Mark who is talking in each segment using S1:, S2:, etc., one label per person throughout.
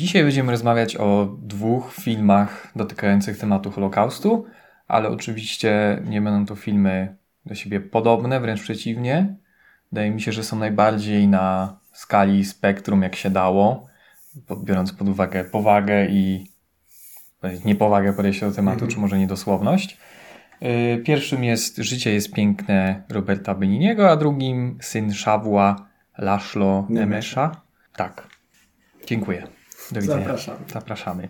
S1: Dzisiaj będziemy rozmawiać o dwóch filmach dotykających tematu Holokaustu, ale oczywiście nie będą to filmy do siebie podobne, wręcz przeciwnie. Wydaje mi się, że są najbardziej na skali spektrum, jak się dało, biorąc pod uwagę powagę i niepowagę podejścia do tematu, -hmm. czy może niedosłowność. Y, pierwszym jest Życie jest piękne Roberta Beniniego, a drugim Syn Szawła Laszlo Nemesza. Tak. Dziękuję. Do widzenia.
S2: Zapraszamy.
S1: Zapraszamy.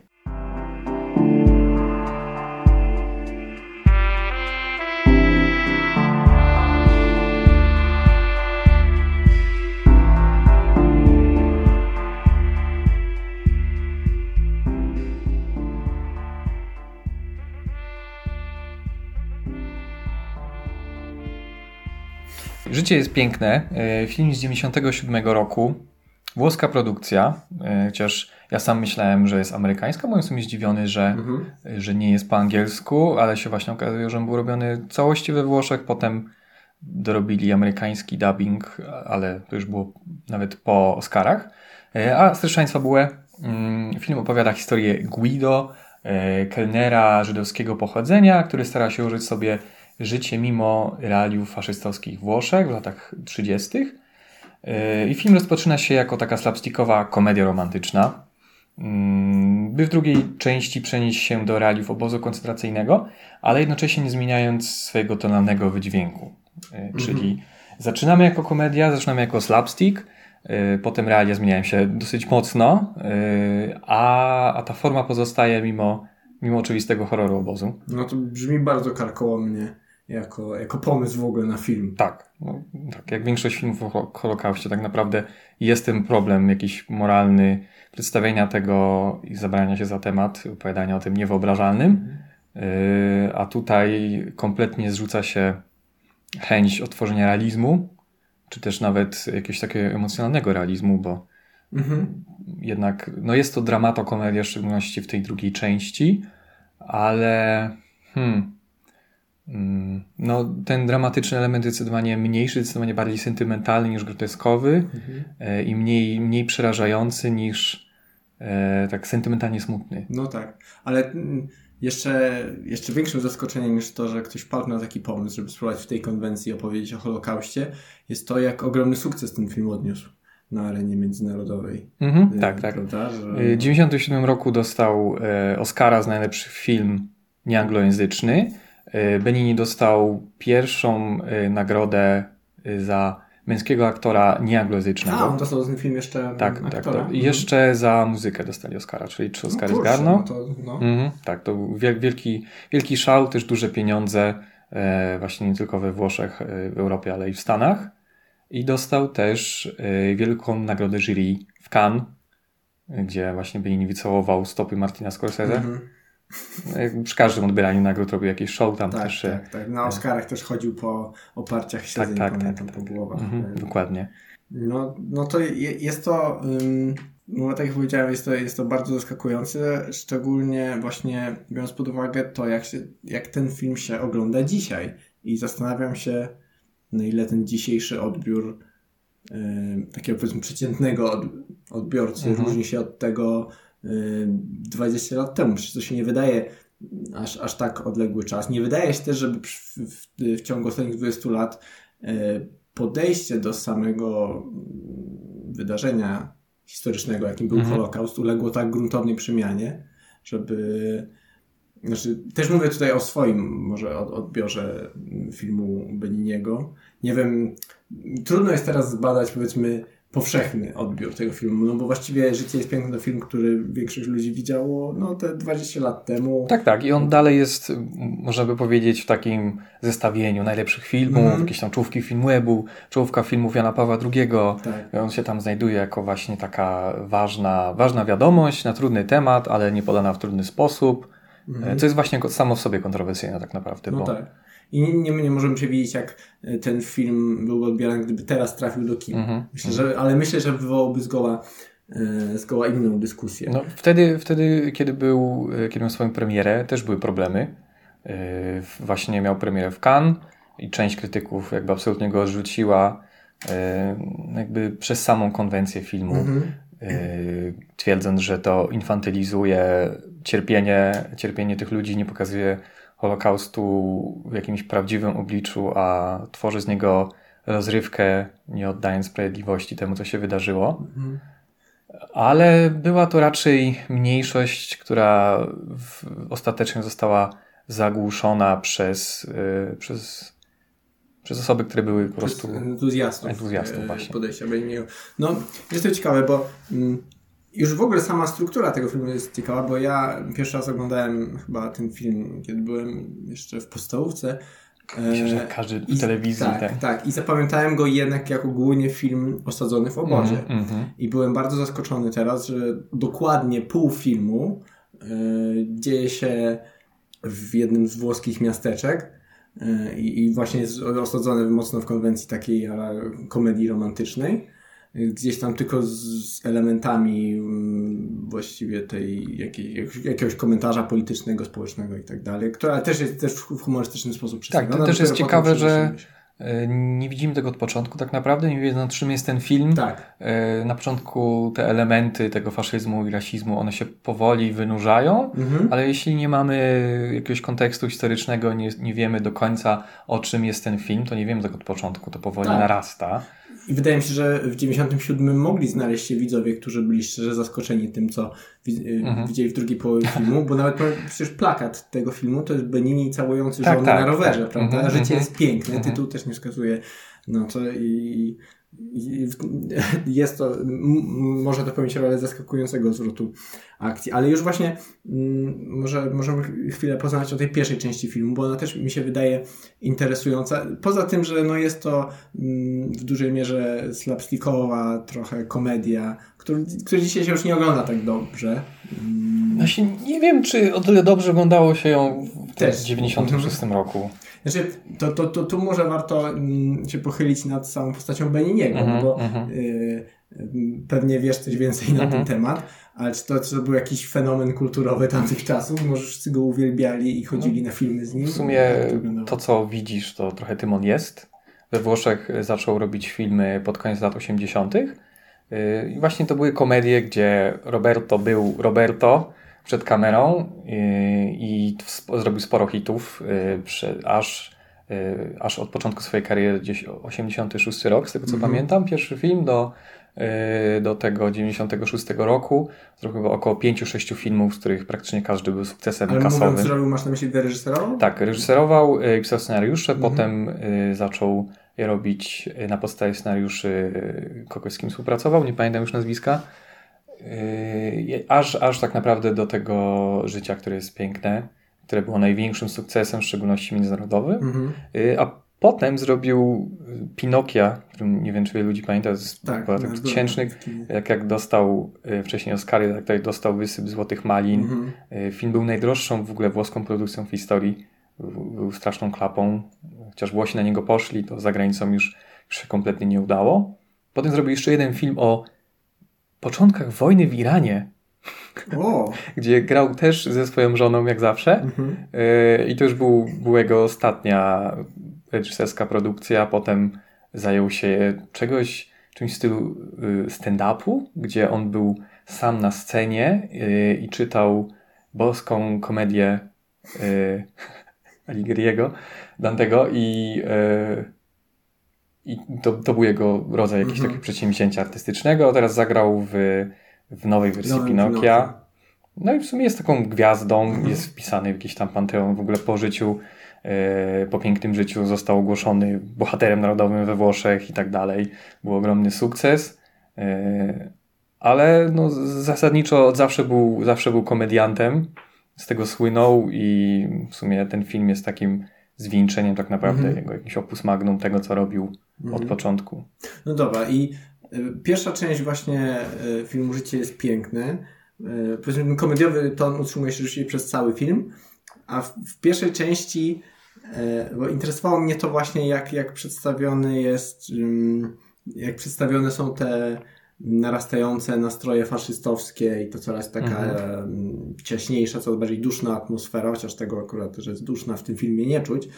S1: Życie jest piękne. E, film z 97 roku. Włoska produkcja, e, chociaż ja sam myślałem, że jest amerykańska, bo jestem zdziwiony, że, mhm. że nie jest po angielsku, ale się właśnie okazuje, że był robiony całości we Włoszech, potem dorobili amerykański dubbing, ale to już było nawet po Oscarach. E, a Streszczaństwa fabułę. Mm, film opowiada historię Guido, kelnera żydowskiego pochodzenia, który stara się użyć sobie życie mimo realiów faszystowskich Włoszech w latach 30. Yy, I film rozpoczyna się jako taka slapstickowa komedia romantyczna, mm, by w drugiej części przenieść się do realiów obozu koncentracyjnego, ale jednocześnie nie zmieniając swojego tonalnego wydźwięku. Yy, mhm. Czyli zaczynamy jako komedia, zaczynamy jako slapstick, yy, potem realia zmieniają się dosyć mocno, a, a ta forma pozostaje mimo, mimo oczywistego horroru obozu.
S2: No to brzmi bardzo karkołomnie jako, jako pomysł w ogóle na film.
S1: Tak, no, tak. Jak większość filmów o Holokauście, tak naprawdę jest ten problem jakiś moralny przedstawienia tego i zabrania się za temat, opowiadania o tym niewyobrażalnym. Yy, a tutaj kompletnie zrzuca się chęć otworzenia realizmu, czy też nawet jakiegoś takiego emocjonalnego realizmu, bo mhm. jednak no jest to dramatokomedia, w szczególności w tej drugiej części, ale hmm, Mm, no, ten dramatyczny element zdecydowanie mniejszy, zdecydowanie bardziej sentymentalny niż groteskowy mhm. E, i mniej, mniej przerażający niż e, tak sentymentalnie smutny.
S2: No tak, ale mm, jeszcze, jeszcze większym zaskoczeniem niż to, że ktoś padł na taki pomysł, żeby spróbować w tej konwencji opowiedzieć o Holokauście, jest to, jak ogromny sukces ten film odniósł na arenie międzynarodowej.
S1: Mhm, e, tak, tak. Prawda, że... W 1997 roku dostał Oscara za najlepszy film nieanglojęzyczny. E, Benini dostał pierwszą e, nagrodę e, za męskiego aktora nieanglojęzycznego. A,
S2: on dostał ten film jeszcze
S1: Tak,
S2: aktora.
S1: tak. To, mhm. Jeszcze za muzykę dostali Oscara, czyli trzy Oscary no, zgarnął. No to, no. Mhm, tak, to wielki, wielki szał, też duże pieniądze, e, właśnie nie tylko we Włoszech, w Europie, ale i w Stanach. I dostał też e, wielką nagrodę jury w Cannes, gdzie właśnie Benini wycałował stopy Martina Scorsese. Mhm. Przy każdym odbieraniu nagród robił jakieś show tam
S2: tak,
S1: też.
S2: Tak, tak. Na Oscarach też chodził po oparciach siedzeń, tak, tak, tak, po głowach. Mhm,
S1: dokładnie.
S2: No, no to jest to, no tak jak powiedziałem, jest to, jest to bardzo zaskakujące, szczególnie właśnie biorąc pod uwagę to, jak, się, jak ten film się ogląda dzisiaj. I zastanawiam się, na ile ten dzisiejszy odbiór takiego powiedzmy przeciętnego odbiorcy mhm. różni się od tego 20 lat temu. Przecież to się nie wydaje aż, aż tak odległy czas. Nie wydaje się też, żeby w, w, w ciągu ostatnich 20 lat e, podejście do samego wydarzenia historycznego, jakim był mhm. Holokaust, uległo tak gruntownej przemianie, żeby. Znaczy, też mówię tutaj o swoim może odbiorze filmu Beniniego. Nie wiem, trudno jest teraz zbadać, powiedzmy, powszechny odbiór tego filmu, no bo właściwie Życie jest piękne to film, który większość ludzi widziało no te 20 lat temu.
S1: Tak, tak i on dalej jest, można by powiedzieć, w takim zestawieniu najlepszych filmów, mm jakieś tam czołówki Filmwebu, czołówka filmów Jana Pawła II. Tak. On się tam znajduje jako właśnie taka ważna, ważna wiadomość na trudny temat, ale nie podana w trudny sposób, mm co jest właśnie samo w sobie kontrowersyjne tak naprawdę.
S2: No
S1: bo...
S2: tak. I nie, nie, nie możemy przewidzieć, jak e, ten film byłby odbierany, gdyby teraz trafił do kin. -hmm. Myślę, że, ale myślę, że wywołałby zgoła, e, zgoła inną dyskusję.
S1: No, wtedy, wtedy, kiedy był, e, kiedy miał swoją premierę, też były problemy. Właśnie miał premierę w Cannes i część krytyków jakby absolutnie go odrzuciła jakby przez samą konwencję filmu. Mm -hmm. twierdząc, że to infantylizuje cierpienie, cierpienie tych ludzi, nie pokazuje Holokaustu w jakimś prawdziwym obliczu, a tworzy z niego rozrywkę, nie oddając sprawiedliwości temu, co się wydarzyło. Mhm. Ale była to raczej mniejszość, która w, ostatecznie została zagłuszona przez, yy, przez, przez osoby, które były po prostu
S2: entuzjastów,
S1: entuzjastów
S2: właśnie. podejścia. No, jest to ciekawe, bo mm, już w ogóle sama struktura tego filmu jest ciekawa, bo ja pierwszy raz oglądałem chyba ten film, kiedy byłem jeszcze w podstawówce.
S1: Myślę, że każdy w telewizji.
S2: Tak, tak, tak. I zapamiętałem go jednak jako głównie film osadzony w obozie. Mm, mm, I byłem bardzo zaskoczony teraz, że dokładnie pół filmu y, dzieje się w jednym z włoskich miasteczek. E, I, I właśnie jest osadzony mocno w konwencji takiej komedii romantycznej gdzieś tam tylko z elementami mm, właściwie tej jakiej, jakiegoś komentarza politycznego, społecznego i tak dalej, która też jest też w humorystyczny sposób
S1: przedstawiona. Tak, to też jest ciekawe, że e, nie widzimy tego od początku tak naprawdę, nie wiemy czym jest ten film.
S2: Tak.
S1: E, na początku te elementy tego faszyzmu i rasizmu, one się powoli wynurzają, mhm. ale jeśli nie mamy jakiegoś kontekstu historycznego, nie, nie wiemy do końca o czym jest ten film, to nie wiemy tego od początku, to powoli tak. narasta.
S2: I wydaje mi się, że w 97 mogli znaleźć się widzowie, którzy byli szczerze zaskoczeni tym, co y, mhm. widzieli w drugiej połowie filmu, bo nawet przecież plakat tego filmu to jest Benini całujący tak, żonę tak, na rowerze, tak. prawda? Mhm, Życie mhm. jest piękne, mhm. tytuł też nie wskazuje na to i jest to, może to pełnić rolę zaskakującego zwrotu akcji, ale już właśnie może możemy chwilę poznać o tej pierwszej części filmu, bo ona też mi się wydaje interesująca. Poza tym, że no jest to w dużej mierze slapstickowa trochę komedia, który, który dzisiaj się już nie ogląda tak dobrze.
S1: Właśnie nie wiem, czy o tyle dobrze oglądało się ją w 1996 roku.
S2: Znaczy, to, to, to tu może warto mm, się pochylić nad samą postacią Beniniego, mm -hmm, bo mm -hmm. y, pewnie wiesz coś więcej na mm -hmm. ten temat, ale czy to, czy to był jakiś fenomen kulturowy tamtych czasów? Może wszyscy go uwielbiali i chodzili no, na filmy z nim?
S1: W sumie to, to, co widzisz, to trochę tym on jest. We Włoszech zaczął robić filmy pod koniec lat 80. Y, I właśnie to były komedie, gdzie Roberto był Roberto, przed kamerą i, i zrobił sporo hitów, y, aż, y, aż od początku swojej kariery, gdzieś 86 rok, z tego co -hmm. pamiętam, pierwszy film do, y, do tego 96 roku. Zrobił około 5-6 filmów, z których praktycznie każdy był sukcesem
S2: Ale
S1: kasowym.
S2: Ale zrobił, masz na myśli reżyserował?
S1: Tak, reżyserował, pisał scenariusze, -hmm. potem zaczął je robić na podstawie scenariuszy kogoś, z kim współpracował, nie pamiętam już nazwiska. Yy, aż, aż tak naprawdę do tego życia, które jest piękne, które było największym sukcesem, w szczególności międzynarodowym. Mhm. Yy, a potem zrobił Pinokia, którym nie wiem, czy wielu ludzi pamięta, z tak, lat no, tysięcznych, jak, jak dostał yy, wcześniej Oscary, tak dostał Wysyp Złotych Malin. Mhm. Film był najdroższą w ogóle włoską produkcją w historii. Był straszną klapą. Chociaż Włosi na niego poszli, to za granicą już, już się kompletnie nie udało. Potem zrobił jeszcze jeden film o początkach wojny w Iranie, o. gdzie grał też ze swoją żoną, jak zawsze. Mhm. Y, I to już był, była jego ostatnia reżyserska produkcja. Potem zajął się czegoś, czymś w stylu y, stand-upu, gdzie on był sam na scenie y, i czytał boską komedię Aligheriego, Dantego i i to, to był jego rodzaj jakiegoś -hmm. takiego przedsięwzięcia artystycznego. Teraz zagrał w, w nowej wersji Nowym Pinokia. No i w sumie jest taką gwiazdą, -hmm. jest wpisany w jakiś tam panteon w ogóle po życiu, yy, po pięknym życiu został ogłoszony bohaterem narodowym we Włoszech i tak dalej. Był ogromny sukces. Yy, ale no, zasadniczo zawsze był, zawsze był komediantem. Z tego słynął i w sumie ten film jest takim zwieńczeniem tak naprawdę -hmm. jego jakiś opus magnum tego, co robił od mhm. początku.
S2: No dobra, i y, pierwsza część właśnie y, filmu Życie jest piękne. Y, powiedzmy, komediowy ton utrzymuje się rzeczywiście przez cały film, a w, w pierwszej części bo interesowało mnie to właśnie, jak, jak przedstawiony jest, jak przedstawione są te narastające nastroje faszystowskie i to coraz taka mhm. ciaśniejsza, coraz bardziej duszna atmosfera, chociaż tego akurat, że jest duszna w tym filmie nie czuć,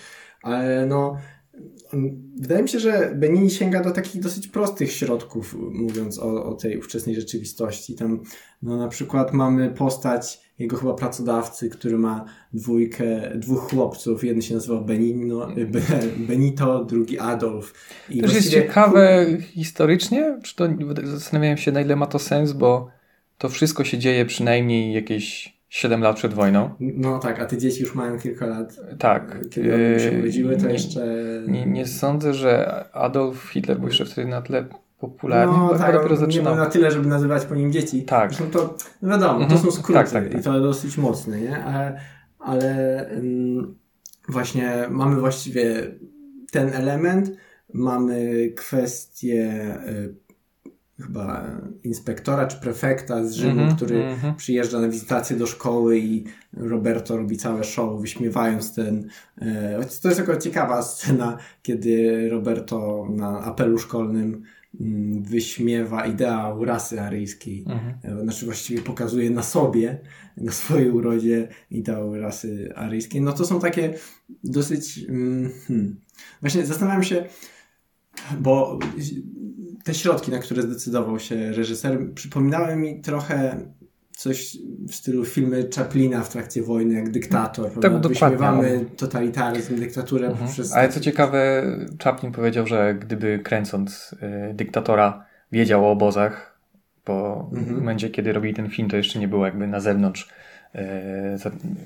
S2: ale no wydaje mi się, że Benini sięga do takich dosyć prostych środków, mówiąc o, o tej ówczesnej rzeczywistości. Tam no, na przykład mamy postać jego chyba pracodawcy, który ma dwójkę, dwóch chłopców. Jeden się nazywa Benino, Benito, drugi Adolf.
S1: I Też jest ciekawe historycznie, czy to zastanawiałem się, na ile ma to sens, bo to wszystko się dzieje przynajmniej jakieś 7 lat przed wojną.
S2: No tak, a te dzieci już mają kilka lat.
S1: Tak.
S2: Kiedy one się urodziły, to jeszcze...
S1: Nie, nie, sądzę, że Adolf Hitler był jeszcze wtedy na tle popularny.
S2: No tak, dopiero zaczynał. na tyle, żeby nazywać po nim dzieci.
S1: Tak.
S2: Zresztą to, no wiadomo, to mhm. są skróty tak, tak, tak. i to dosyć mocne, nie? Ale, ale um, właśnie mamy właściwie ten element, mamy kwestię y, chyba inspektora czy prefekta z Rzymu, mm -hmm, który mm -hmm. przyjeżdża na wizytację do szkoły i Roberto robi całe show, wyśmiewając ten. E, to jest taka ciekawa scena, kiedy Roberto na apelu szkolnym mm, wyśmiewa ideał rasy aryjskiej. Mm -hmm. Znaczy właściwie pokazuje na sobie, na swojej urodzie ideał rasy aryjskiej. No to są takie dosyć... Mm, hmm. Właśnie zastanawiam się, bo te środki, na które zdecydował się reżyser, przypominały mi trochę coś w stylu filmy Chaplina w trakcie wojny, jak dyktator. Tak, dokładnie. Mamy totalitaryzm, dyktaturę mhm. poprzez...
S1: Ale co ciekawe, Chaplin powiedział, że gdyby kręcąc y, dyktatora wiedział o obozach, bo mhm. w momencie, kiedy robili ten film, to jeszcze nie było jakby na zewnątrz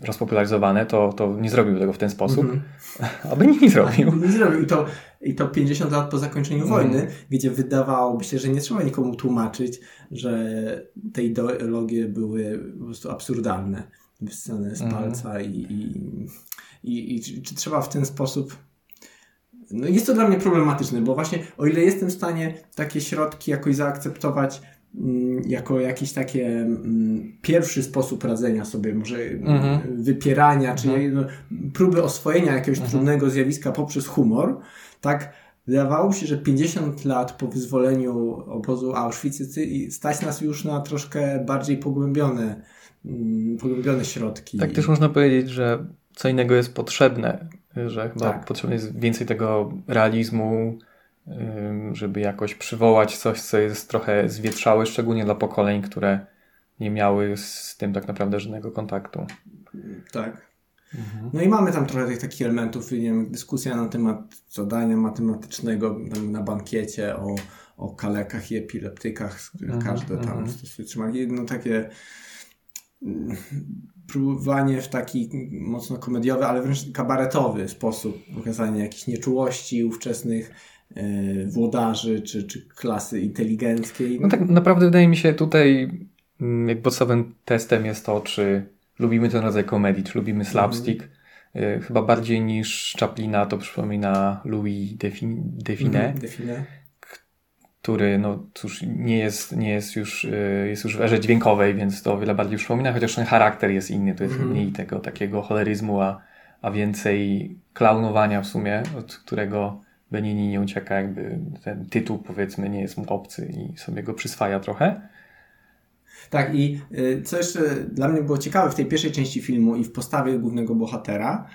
S1: rozpopularyzowane, to, to nie zrobił tego w ten sposób, mm -hmm. aby nikt nie zrobił.
S2: Nie zrobił. I to, I to 50 lat po zakończeniu mm. wojny, gdzie wydawałoby się, że nie trzeba nikomu tłumaczyć, że te ideologie były po prostu absurdalne, wyssane z mhm. palca mm. i, i, i, i czy, trzeba w ten sposób no jest to dla mnie problematyczne, bo właśnie o ile jestem w stanie takie środki jakoś zaakceptować jako jakiś takie mm, pierwszy sposób radzenia sobie, może mhm. wypierania, czy mhm. no, próby oswojenia jakiegoś mhm. trudnego zjawiska poprzez humor, tak wydawało się, że 50 lat po wyzwoleniu obozu Auschwitz stać nas już na troszkę bardziej pogłębione, mm, pogłębione środki.
S1: Tak też można powiedzieć, że co innego jest potrzebne, że chyba tak. potrzebne jest więcej tego realizmu, żeby jakoś przywołać coś, co jest trochę zwietrzałe, szczególnie dla pokoleń, które nie miały z tym tak naprawdę żadnego kontaktu.
S2: Tak. Mhm. No i mamy tam trochę tych takich elementów, nie wiem, dyskusja na temat zadania matematycznego na bankiecie o, o kalekach i epileptykach, z których mhm. każdy tam mhm. stosuje. No takie mm, próbowanie w taki mocno komediowy, ale wręcz kabaretowy sposób pokazania jakichś nieczułości ówczesnych włodarzy czy, czy klasy inteligenckiej.
S1: No tak naprawdę wydaje mi się tutaj mm, jak podstawowym testem jest to, czy lubimy ten rodzaj komedii, czy lubimy slapstick. Mm. Chyba bardziej niż Chaplina to przypomina Louis Define, Define, mm, który no cóż, nie jest, nie jest już e, jest już w erze dźwiękowej, więc to o wiele bardziej przypomina, chociaż ten charakter jest inny, to jest mm. mniej tego takiego choleryzmu, a, a więcej klaunowania w sumie, od którego Benini nie ucieka, jakby ten tytuł powiedzmy nie jest mu obcy i sobie go przyswaja trochę.
S2: Tak, i y, co jeszcze dla mnie było ciekawe w tej pierwszej części filmu i w postawie głównego bohatera,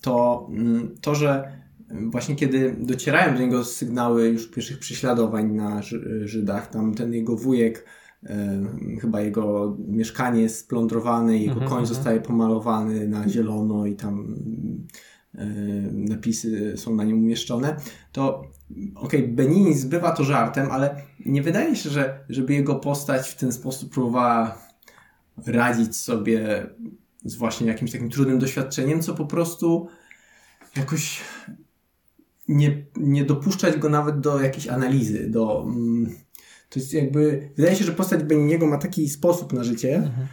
S2: to mm, to, że właśnie kiedy docierają do niego sygnały już pierwszych prześladowań na Żydach, tam ten jego wujek, chyba jego mieszkanie jest splądrowane, jego -hmm, koń -hmm. zostaje pomalowany na zielono i tam napisy są na nim umieszczone, to okej, okay, Benini zbywa to żartem, ale nie wydaje się, że żeby jego postać w ten sposób próbowała radzić sobie z właśnie jakimś takim trudnym doświadczeniem, co po prostu jakoś nie, nie dopuszczać go nawet do jakiejś analizy, do... Mm, to jest jakby... Wydaje się, że postać Beniniego ma taki sposób na życie, mhm.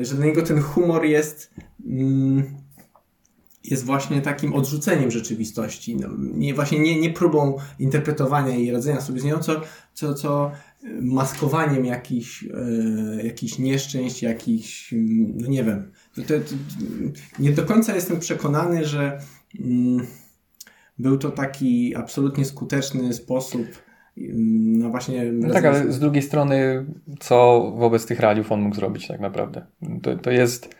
S2: E, że dla niego ten humor jest... Mm, jest właśnie takim odrzuceniem rzeczywistości. No, nie, właśnie nie, nie próbą interpretowania i radzenia sobie z nią, co, co, co maskowaniem jakichś, e, jakichś nieszczęść, jakichś, mm, no nie wiem. To, to, to, nie do końca jestem przekonany, że mm, był to taki absolutnie skuteczny sposób no właśnie...
S1: No tak, ale z drugiej strony co wobec tych radiów on mógł zrobić tak naprawdę? To, to jest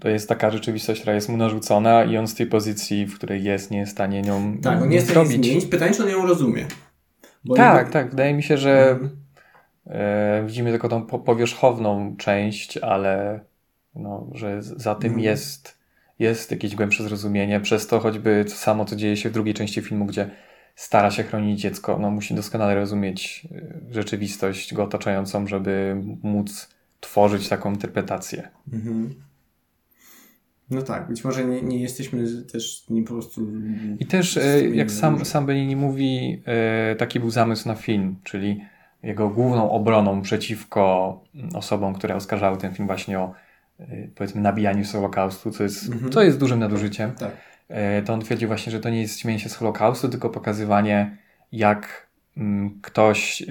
S1: to jest taka rzeczywistość, która jest mu narzucona i on z tej pozycji, w której jest, nie jest w stanie nią
S2: Tak, on nie jest w stanie zmienić. Pytanie, czy on ją rozumie.
S1: Bo tak, tak. Wydaje mi się, że mhm. e, widzimy tylko tą po powierzchowną część, ale no, że za tym mhm. jest, jest jakieś głębsze zrozumienie. Przez to choćby to samo, co dzieje się w drugiej części filmu, gdzie stara się chronić dziecko, no, musi doskonale rozumieć e, rzeczywistość go otaczającą, żeby móc tworzyć taką interpretację. Mhm.
S2: No tak, być może nie, nie jesteśmy też nie po prostu.
S1: I też, e, jak sam, sam Benini mówi, e, taki był zamysł na film, czyli jego główną obroną przeciwko osobom, które oskarżały ten film właśnie o powiedzmy nabijaniu z Holokaustu, co jest, mhm. co jest dużym nadużyciem. Tak. To on twierdzi właśnie, że to nie jest śmienie się z Holokaustu, tylko pokazywanie, jak Mm, ktoś,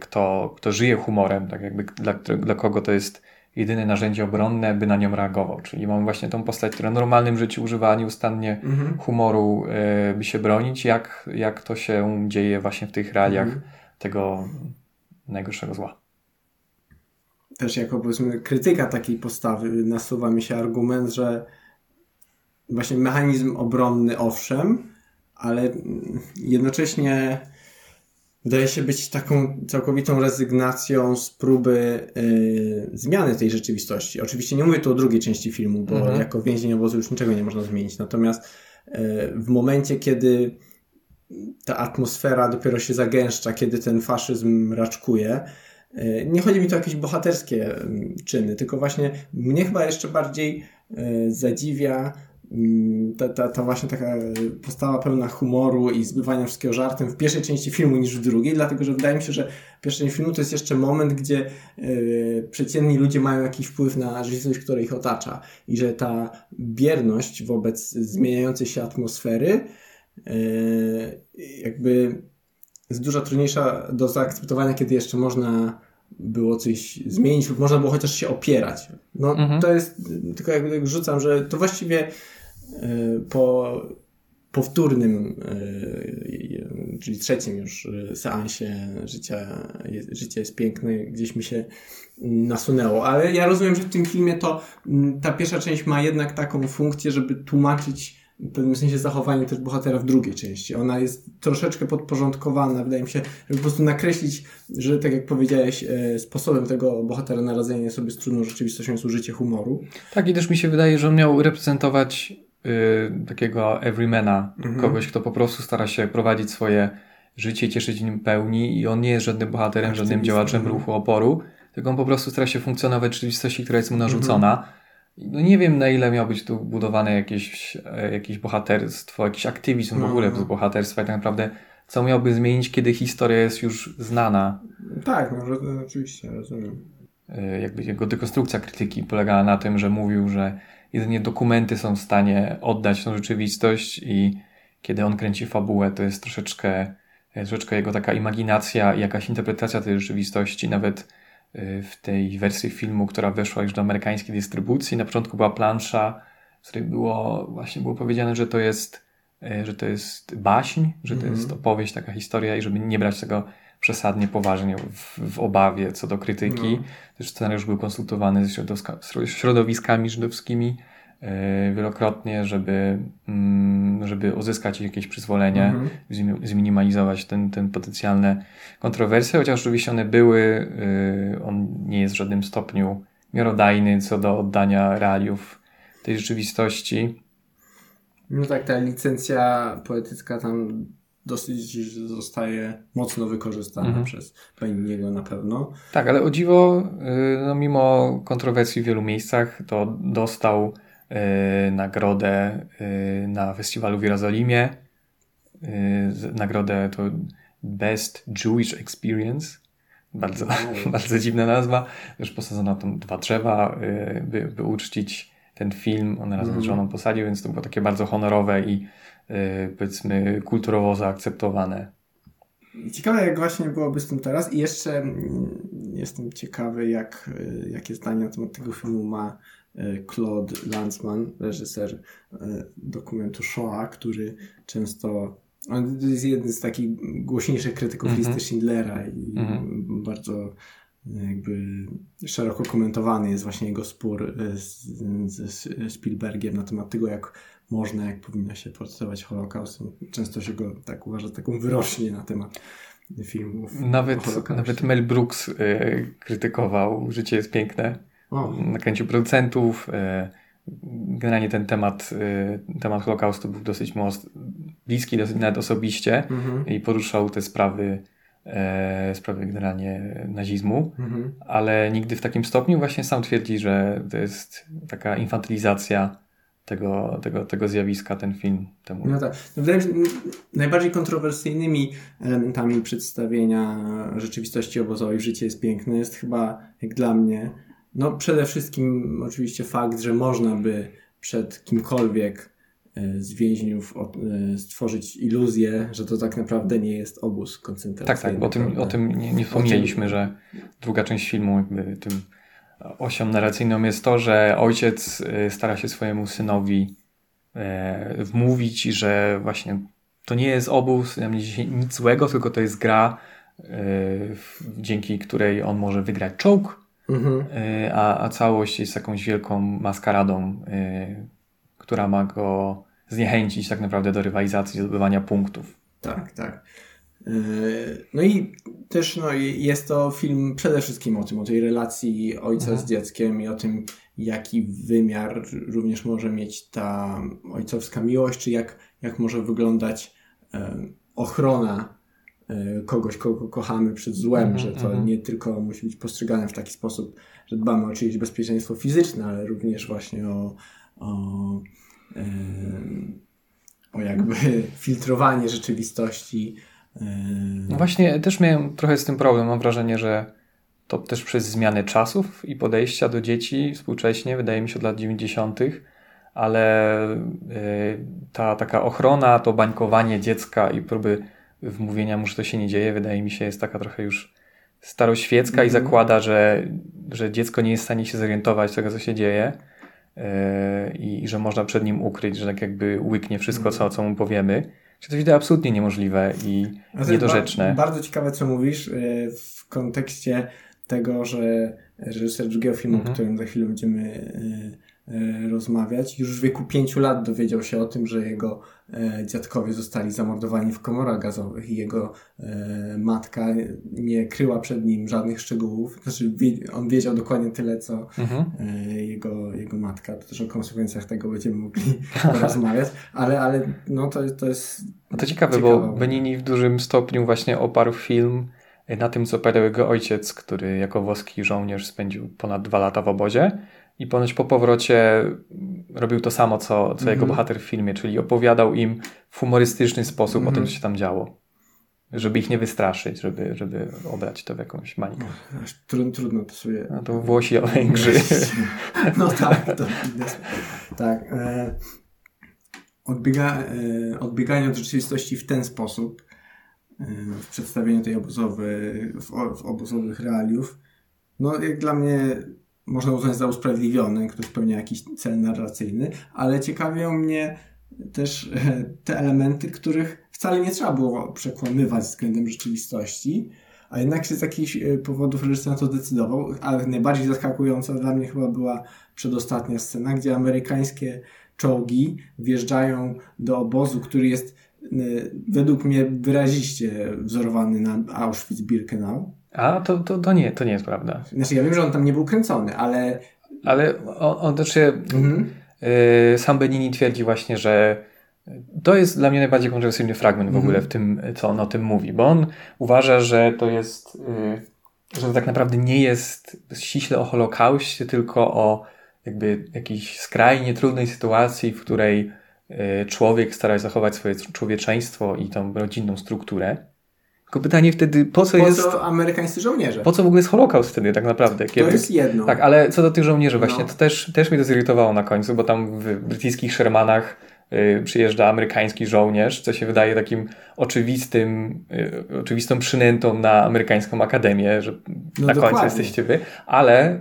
S1: kto, kto żyje humorem, tak jakby dla, dla kogo to jest jedyne narzędzie obronne, by na nią reagował. Czyli mamy właśnie tą postać, która w normalnym życiu używa nieustannie mhm. humoru, y, by się bronić, jak, jak to się dzieje właśnie w tych realiach mhm. tego najgorszego zła.
S2: Też jako powiedzmy krytyka takiej postawy nasuwa mi się argument, że właśnie mechanizm obronny owszem, ale jednocześnie wydaje się być taką całkowitą rezygnacją z próby yy, zmiany tej rzeczywistości. Oczywiście nie mówię tu o drugiej części filmu, bo mhm. jako więzień obozu już niczego nie można zmienić. Natomiast yy, w momencie, kiedy ta atmosfera dopiero się zagęszcza, kiedy ten faszyzm raczkuje, yy, nie chodzi mi tu o jakieś bohaterskie czyny, tylko właśnie mnie chyba jeszcze bardziej y, zadziwia ta, ta, ta właśnie taka postawa pełna humoru i zbywania wszystkiego żartem w pierwszej części filmu niż w drugiej, dlatego że wydaje mi się, że w pierwszej części filmu to jest jeszcze moment, gdzie yy, przeciętni ludzie mają jakiś wpływ na rzeczywistość, która ich otacza i że ta bierność wobec zmieniającej się atmosfery yy, jakby jest dużo trudniejsza do zaakceptowania, kiedy jeszcze można było coś zmienić lub można było chociaż się opierać. No mhm. to jest, tylko jakby tak rzucam, że to właściwie po powtórnym, e, czyli trzecim już e, seansie życia, życie jest piękne, gdzieś mi się nasunęło. Ale ja rozumiem, że w tym filmie to ta pierwsza część ma jednak taką funkcję, żeby tłumaczyć w pewnym sensie zachowanie też bohatera w drugiej części. Ona jest troszeczkę podporządkowana, wydaje mi się, żeby po prostu nakreślić, że tak jak powiedziałeś, sposobem tego bohatera na radzenie sobie z trudną rzeczywistością jest użycie humoru.
S1: Tak i też mi się wydaje, że on miał reprezentować y, takiego everymana, mhm. kogoś, kto po prostu stara się prowadzić swoje życie, cieszyć nim pełni i on nie jest żadnym bohaterem, żadnym działaczem mhm. ruchu oporu, tylko on po prostu stara się funkcjonować w rzeczywistości, która jest mu narzucona. Mhm. No nie wiem, na ile miał być tu budowane jakieś, jakieś bohaterstwo, jakiś aktywizm w no, ogóle no. bohaterstwa i tak naprawdę co miałby zmienić, kiedy historia jest już znana.
S2: Tak, no, oczywiście, rozumiem.
S1: E, jakby jego dekonstrukcja krytyki polegała na tym, że mówił, że jedynie dokumenty są w stanie oddać tą rzeczywistość i kiedy on kręci fabułę, to jest troszeczkę, troszeczkę jego taka imaginacja i jakaś interpretacja tej rzeczywistości, nawet y, w tej wersji filmu, która weszła już do amerykańskiej dystrybucji. Na początku była plansza, w której było właśnie było powiedziane, że to jest, y, że to jest baśń, że to mm -hmm. jest opowieść, taka historia i żeby nie brać tego przesadnie poważnie w, w obawie co do krytyki. No. Też scenariusz był konsultowany z środowiskami żydowskimi yy, wielokrotnie, żeby, yy, żeby uzyskać jakieś przyzwolenie, mhm. zminimalizować ten, ten potencjalne kontrowersje, chociaż oczywiście one były, yy, on nie jest w żadnym stopniu miarodajny co do oddania realiów tej rzeczywistości.
S2: No tak, ta licencja poetycka tam dosyć zostaje mocno wykorzystana mhm. przez Painiego na pewno.
S1: Tak, ale o dziwo, y, no mimo kontrowersji w wielu miejscach, to dostał y, nagrodę y, na festiwalu w Jerozolimie. Nagrodę to Best Jewish Experience. Bardzo, wow. bardzo dziwna nazwa. Też posadzono tam dwa drzewa, by, by uczcić ten film. On razem mm. z żoną posadził, więc to było takie bardzo honorowe i Y, powiedzmy kulturowo zaakceptowane.
S2: Ciekawe, jak właśnie byłoby z tym teraz. I jeszcze mm, jestem ciekawy, jak, y, jakie zdanie na temat tego filmu ma y, Claude Lanzmann, reżyser dokumentu Shoah, który często. On jest jeden z takich głośniejszych krytyków mm -hmm. listy Schindlera i mm -hmm. bardzo jakby szeroko komentowany jest właśnie jego spór ze Spielbergiem na temat tego, jak można, jak powinno się portretować Holokaust. Często się go tak uważa taką wyrocznie na temat filmów.
S1: Nawet, nawet Mel Brooks y, krytykował Życie jest piękne. O. Nakręcił producentów. Y, generalnie ten temat, y, temat Holokaustu był dosyć most, bliski, dosyć nawet osobiście mhm. i poruszał te sprawy e, sprawy generalnie nazizmu, mhm. ale nigdy w takim stopniu właśnie sam twierdzi, że to jest taka infantylizacja tego, tego, tego zjawiska ten film temu.
S2: No tak. No wydaje mi się, najbardziej kontrowersyjnymi elementami przedstawienia rzeczywistości obozowej Życie jest piękne jest chyba, jak dla mnie, no przede wszystkim oczywiście fakt, że można by przed kimkolwiek e, z więźniów e, stworzyć iluzję, że to tak naprawdę nie jest obóz koncentracyjny.
S1: Tak, tak, o tym, o tym nie, nie wspomnieliśmy, że druga część filmu jakby tym osią narracyjną jest to, że ojciec y, stara się swojemu synowi e, wmówić, że właśnie to nie jest obóz, nic złego, tylko to jest gra, e, dzięki której on może wygrać czołg, mhm. E, a, a całość jest jakąś wielką maskaradą, która ma go zniechęcić tak naprawdę do rywalizacji, zdobywania punktów.
S2: Tak, tak. Yy, no i też no, jest to film przede wszystkim o tym, o tej relacji ojca mhm. z dzieckiem i o tym, jaki wymiar również może mieć ta ojcowska miłość, czy jak, jak może wyglądać ochrona e, kogoś, kogo kochamy przed złem, mhm, że to mhm. nie tylko musi być postrzegane w taki sposób, że dbamy o czyjeś bezpieczeństwo fizyczne, ale również właśnie o, o, e, o jakby filtrowanie rzeczywistości,
S1: no właśnie, też miałem trochę z tym problem. Mam wrażenie, że to też przez zmianę czasów i podejścia do dzieci współcześnie, wydaje mi się od lat 90., ale e, ta taka ochrona, to bańkowanie dziecka i próby wmówienia mu, że to się nie dzieje, wydaje mi się, jest taka trochę już staroświecka mm -hmm. i mhm. zakłada, że, że dziecko nie jest w stanie się zorientować tego, co się dzieje e, i że można przed nim ukryć, że tak jakby łyknie wszystko, co, co mu powiemy. Czy to jest absolutnie niemożliwe i niedorzeczne.
S2: Ba bardzo ciekawe, co mówisz e, w kontekście tego, że reżyser drugiego filmu, mhm. o którym za chwilę będziemy e, E, rozmawiać. Już w wieku pięciu lat dowiedział się o tym, że jego dziadkowie zostali zamordowani w komorach gazowych i jego e, matka nie kryła przed nim żadnych szczegółów. Znaczy, on wiedział dokładnie tyle, co mhm. jego, jego matka. To też o konsekwencjach tego będziemy mogli porozmawiać, ale, ale no to, to jest.
S1: No to ciekawe, ciekawe, bo Benini w dużym stopniu właśnie oparł film na tym, co operał jego ojciec, który jako włoski żołnierz spędził ponad dwa lata w obozie i ponoć po powrocie robił to samo, co, co jego mhm. bohater w filmie, czyli opowiadał im w humorystyczny sposób o tym, mhm. co się tam działo. Żeby ich nie wystraszyć, żeby, żeby obrać to w jakąś mańkę.
S2: Trudno, trudno to sobie...
S1: No to Włosi, a Węgrzy.
S2: No tak, to, tak. E, odbiega, e, odbieganie od rzeczywistości w ten sposób, e, w przedstawieniu tej obozowej, w, w obozowych realiów, no jak dla mnie można uznać za usprawiedliwiony, który spełnia jakiś cel narracyjny, ale ciekawią mnie też e, te elementy, których wcale nie trzeba było przekłamywać względem rzeczywistości, a jednak się z jakichś e, powodów reżyser na to zdecydował, ale najbardziej zaskakująca dla mnie chyba była przedostatnia scena, gdzie amerykańskie czołgi wjeżdżają do obozu, który jest e, według mnie wyraziście wzorowany na Auschwitz-Birkenau
S1: a to, to, to, nie, to nie jest prawda.
S2: Znaczy ja wiem, że on tam nie był kręcony, ale...
S1: Ale on, on też się... Mhm. Y, sam Benini twierdzi właśnie, że to jest dla mnie najbardziej kontrowersyjny fragment w ogóle mhm. w tym, co on o tym mówi, bo on uważa, że to jest, y, że to tak naprawdę nie jest ściśle o Holokauście, tylko o jakby jakiejś skrajnie trudnej sytuacji, w której y, człowiek stara się zachować swoje człowieczeństwo i tą rodzinną strukturę. Tylko pytanie wtedy, po co
S2: po
S1: jest...
S2: Co amerykańscy żołnierze?
S1: Po co w ogóle jest Holokaust wtedy tak naprawdę?
S2: Kiedy... To jest jedno.
S1: Tak, ale co do tych żołnierzy właśnie, no. to też, też mnie to zirytowało na końcu, bo tam w brytyjskich Shermanach y, przyjeżdża amerykański żołnierz, co się wydaje takim oczywistym, y, oczywistą przynętą na amerykańską akademię, że no na dokładnie. końcu jesteście wy, ale y,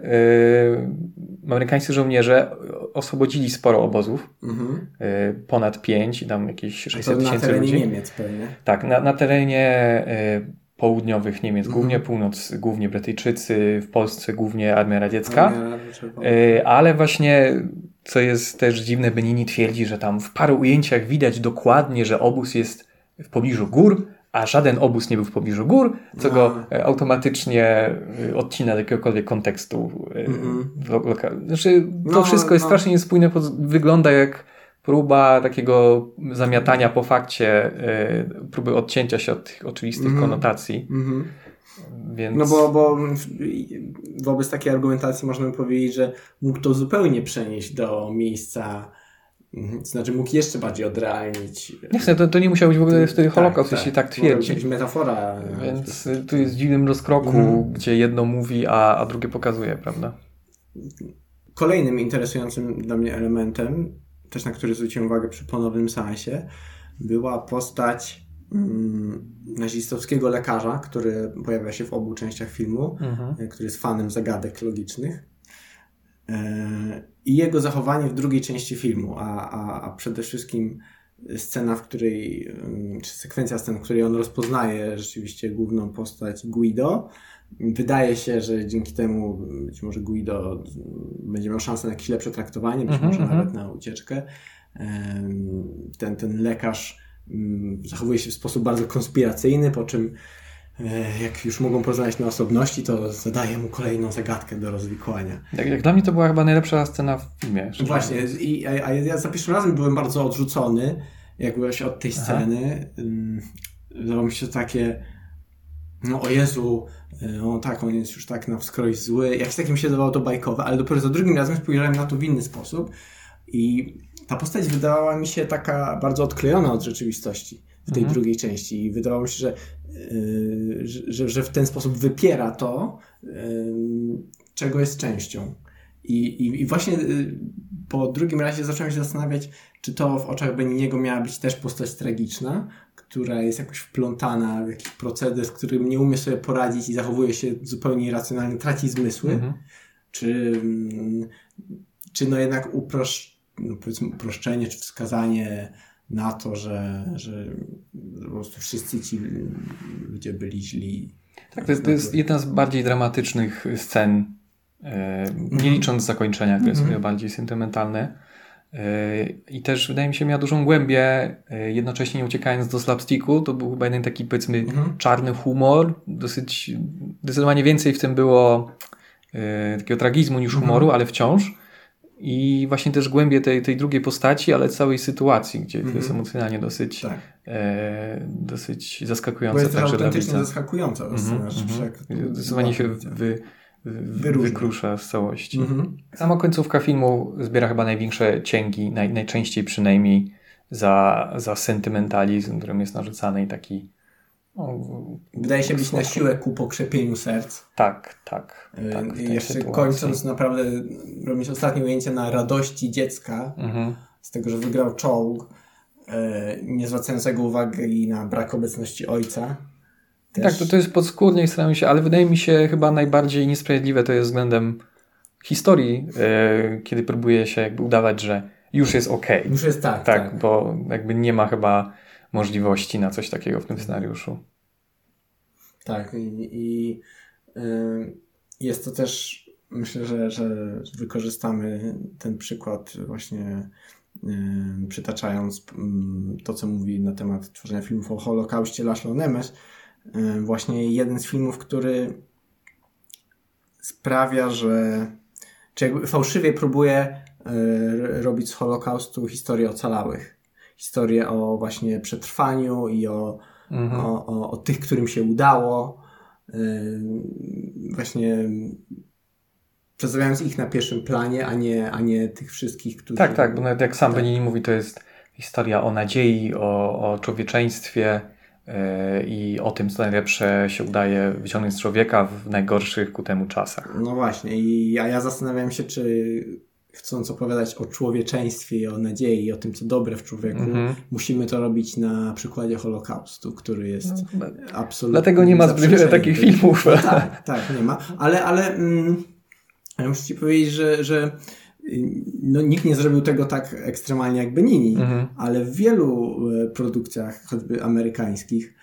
S1: amerykańscy żołnierze oswobodzili sporo obozów, mhm. Y, ponad pięć i tam jakieś 600 tysięcy ludzi.
S2: Na terenie Niemiec pewnie.
S1: Tak, na, na terenie południowych Niemiec głównie, mhm. północ głównie Brytyjczycy, w Polsce głównie Armia Radziecka. Armia y, ale właśnie, co jest też dziwne, Benini twierdzi, że tam w paru ujęciach widać dokładnie, że obóz jest w pobliżu gór, a żaden obóz nie był w pobliżu gór, co no. go e, automatycznie y, odcina do jakiegokolwiek kontekstu. Mm-hmm. Znaczy, to no, wszystko jest no. strasznie niespójne, wygląda jak próba takiego zamiatania po fakcie, próby odcięcia się od tych oczywistych mm -hmm. konotacji. Mm -hmm.
S2: Więc... No bo, bo wobec takiej argumentacji można by powiedzieć, że mógł to zupełnie przenieść do miejsca mhm, znaczy mógł jeszcze bardziej odrealnić.
S1: Jasne, to, to nie musiał być w ogóle wtedy tak, Holokaust, tak, jeśli tak twierdzi.
S2: Być metafora.
S1: Więc tu jest w dziwnym rozkroku, mhm. gdzie jedno mówi, a, a drugie pokazuje, prawda?
S2: Kolejnym interesującym dla mnie elementem też na który zwróciłem uwagę przy ponownym seansie, była postać mm, nazistowskiego lekarza, który pojawia się w obu częściach filmu, mhm. E, który jest fanem zagadek logicznych. E, I jego zachowanie w drugiej części filmu, a, a, a przede wszystkim scena, w której, mm, czy sekwencja scen, w której on rozpoznaje rzeczywiście główną postać Guido, Wydaje się, że dzięki temu być może Guido będzie miał szansę na jakieś lepsze traktowanie, być mm -hmm. może mhm. nawet na ucieczkę. Ten, ten lekarz mm, zachowuje się w sposób bardzo konspiracyjny, po czym jak już mogą poznać na osobności, to zadaje mu kolejną zagadkę do rozwikłania.
S1: Jak, jak dla mnie to była chyba najlepsza scena w filmie.
S2: Właśnie, i, a, a ja za pierwszym razem byłem bardzo odrzucony jakbyś od tej sceny. Wydawało mi się takie no o Jezu, e, o tak, on jest już tak na wskroś zły. Jak takim się dawało to bajkowe, ale dopiero za drugim razem spojrzałem na to w inny sposób i ta postać wydawała mi się taka bardzo odklejona od rzeczywistości w tej mhm. drugiej części i wydawało mi się, że, yy, że, że w ten sposób wypiera to, yy, czego jest częścią. I, i, I właśnie yy, po drugim razie zacząłem się zastanawiać, czy to w oczach Beniniego miała być też postać tragiczna, która jest jakoś wplątana w jakiś proceder, z którym nie umie sobie poradzić i zachowuje się zupełnie irracjonalnie, traci zmysły, mhm. czy, mm, czy no jednak uprosz, no powiedzmy uproszczenie, czy wskazanie na to, że, że po prostu wszyscy ci ludzie byli źli.
S1: Tak, to jest, to jest jedna z bardziej dramatycznych scen, e, nie mhm. licząc zakończenia, które jest mm bardziej sentymentalne. Yy, I też wydaje mi się, miała dużą głębię, yy, jednocześnie nie uciekając do slapsticku. To był chyba jeden taki, powiedzmy, mhm. czarny humor. Dosyć, zdecydowanie więcej w tym było takiego tragizmu niż humoru, mhm. ale wciąż. I właśnie też głębie tej, tej drugiej postaci, ale całej sytuacji, gdzie mhm. to jest emocjonalnie dosyć, tak. e, dosyć zaskakujące. Bo
S2: jest także dla widza. zaskakująca. Mhm.
S1: mhm. Zdecydowanie się wy, wykrusza z całości. Mhm. Sama końcówka filmu zbiera chyba największe cięgi, naj, najczęściej przynajmniej za, za sentymentalizm, którym jest narzucany i taki
S2: Wydaje się być na siłę ku pokrzepieniu serc.
S1: Tak, tak.
S2: tak jeszcze sytuacji. kończąc naprawdę robić ostatnie ujęcie na radości dziecka mhm. z tego, że wygrał czołg, e, nie zwracającego uwagi na brak obecności ojca.
S1: Też... Tak, to, to jest podskórnie staram się, ale wydaje mi się chyba najbardziej niesprawiedliwe to jest względem historii, yy, kiedy próbuje się jakby udawać, że już jest ok.
S2: Już jest tak,
S1: tak. Tak, bo jakby nie ma chyba możliwości na coś takiego w tym scenariuszu.
S2: Tak, i, i jest to też, myślę, że, że wykorzystamy ten przykład właśnie przytaczając to, co mówi na temat tworzenia filmów o Holokauście Laszlo Nemes, właśnie jeden z filmów, który sprawia, że czy jakby fałszywie próbuje y, robić z Holokaustu historię ocalałych. Historię o właśnie przetrwaniu i o, mhm. o, o, o, tych, którym się udało. Właśnie przedstawiając ich na pierwszym planie, a nie, a nie tych wszystkich, którzy...
S1: Tak, tak, bo nawet jak sam tak. Benini mówi, to jest historia o nadziei, o, o człowieczeństwie, i o tym, co najlepsze się udaje wyciągnąć z człowieka w najgorszych ku temu czasach.
S2: No właśnie, i, a ja zastanawiam się, czy chcąc opowiadać o człowieczeństwie i o nadziei o tym, co dobre w człowieku, mm -hmm. musimy to robić na przykładzie Holokaustu, który jest no, absolutnie.
S1: Dlatego nie ma zbyt wiele takich filmów.
S2: No, tak, tak, nie ma. Ale, ale mm, ja muszę Ci powiedzieć, że, że no, nikt nie zrobił tego tak ekstremalnie jak Benini, mhm. ale w wielu e, produkcjach, choćby amerykańskich,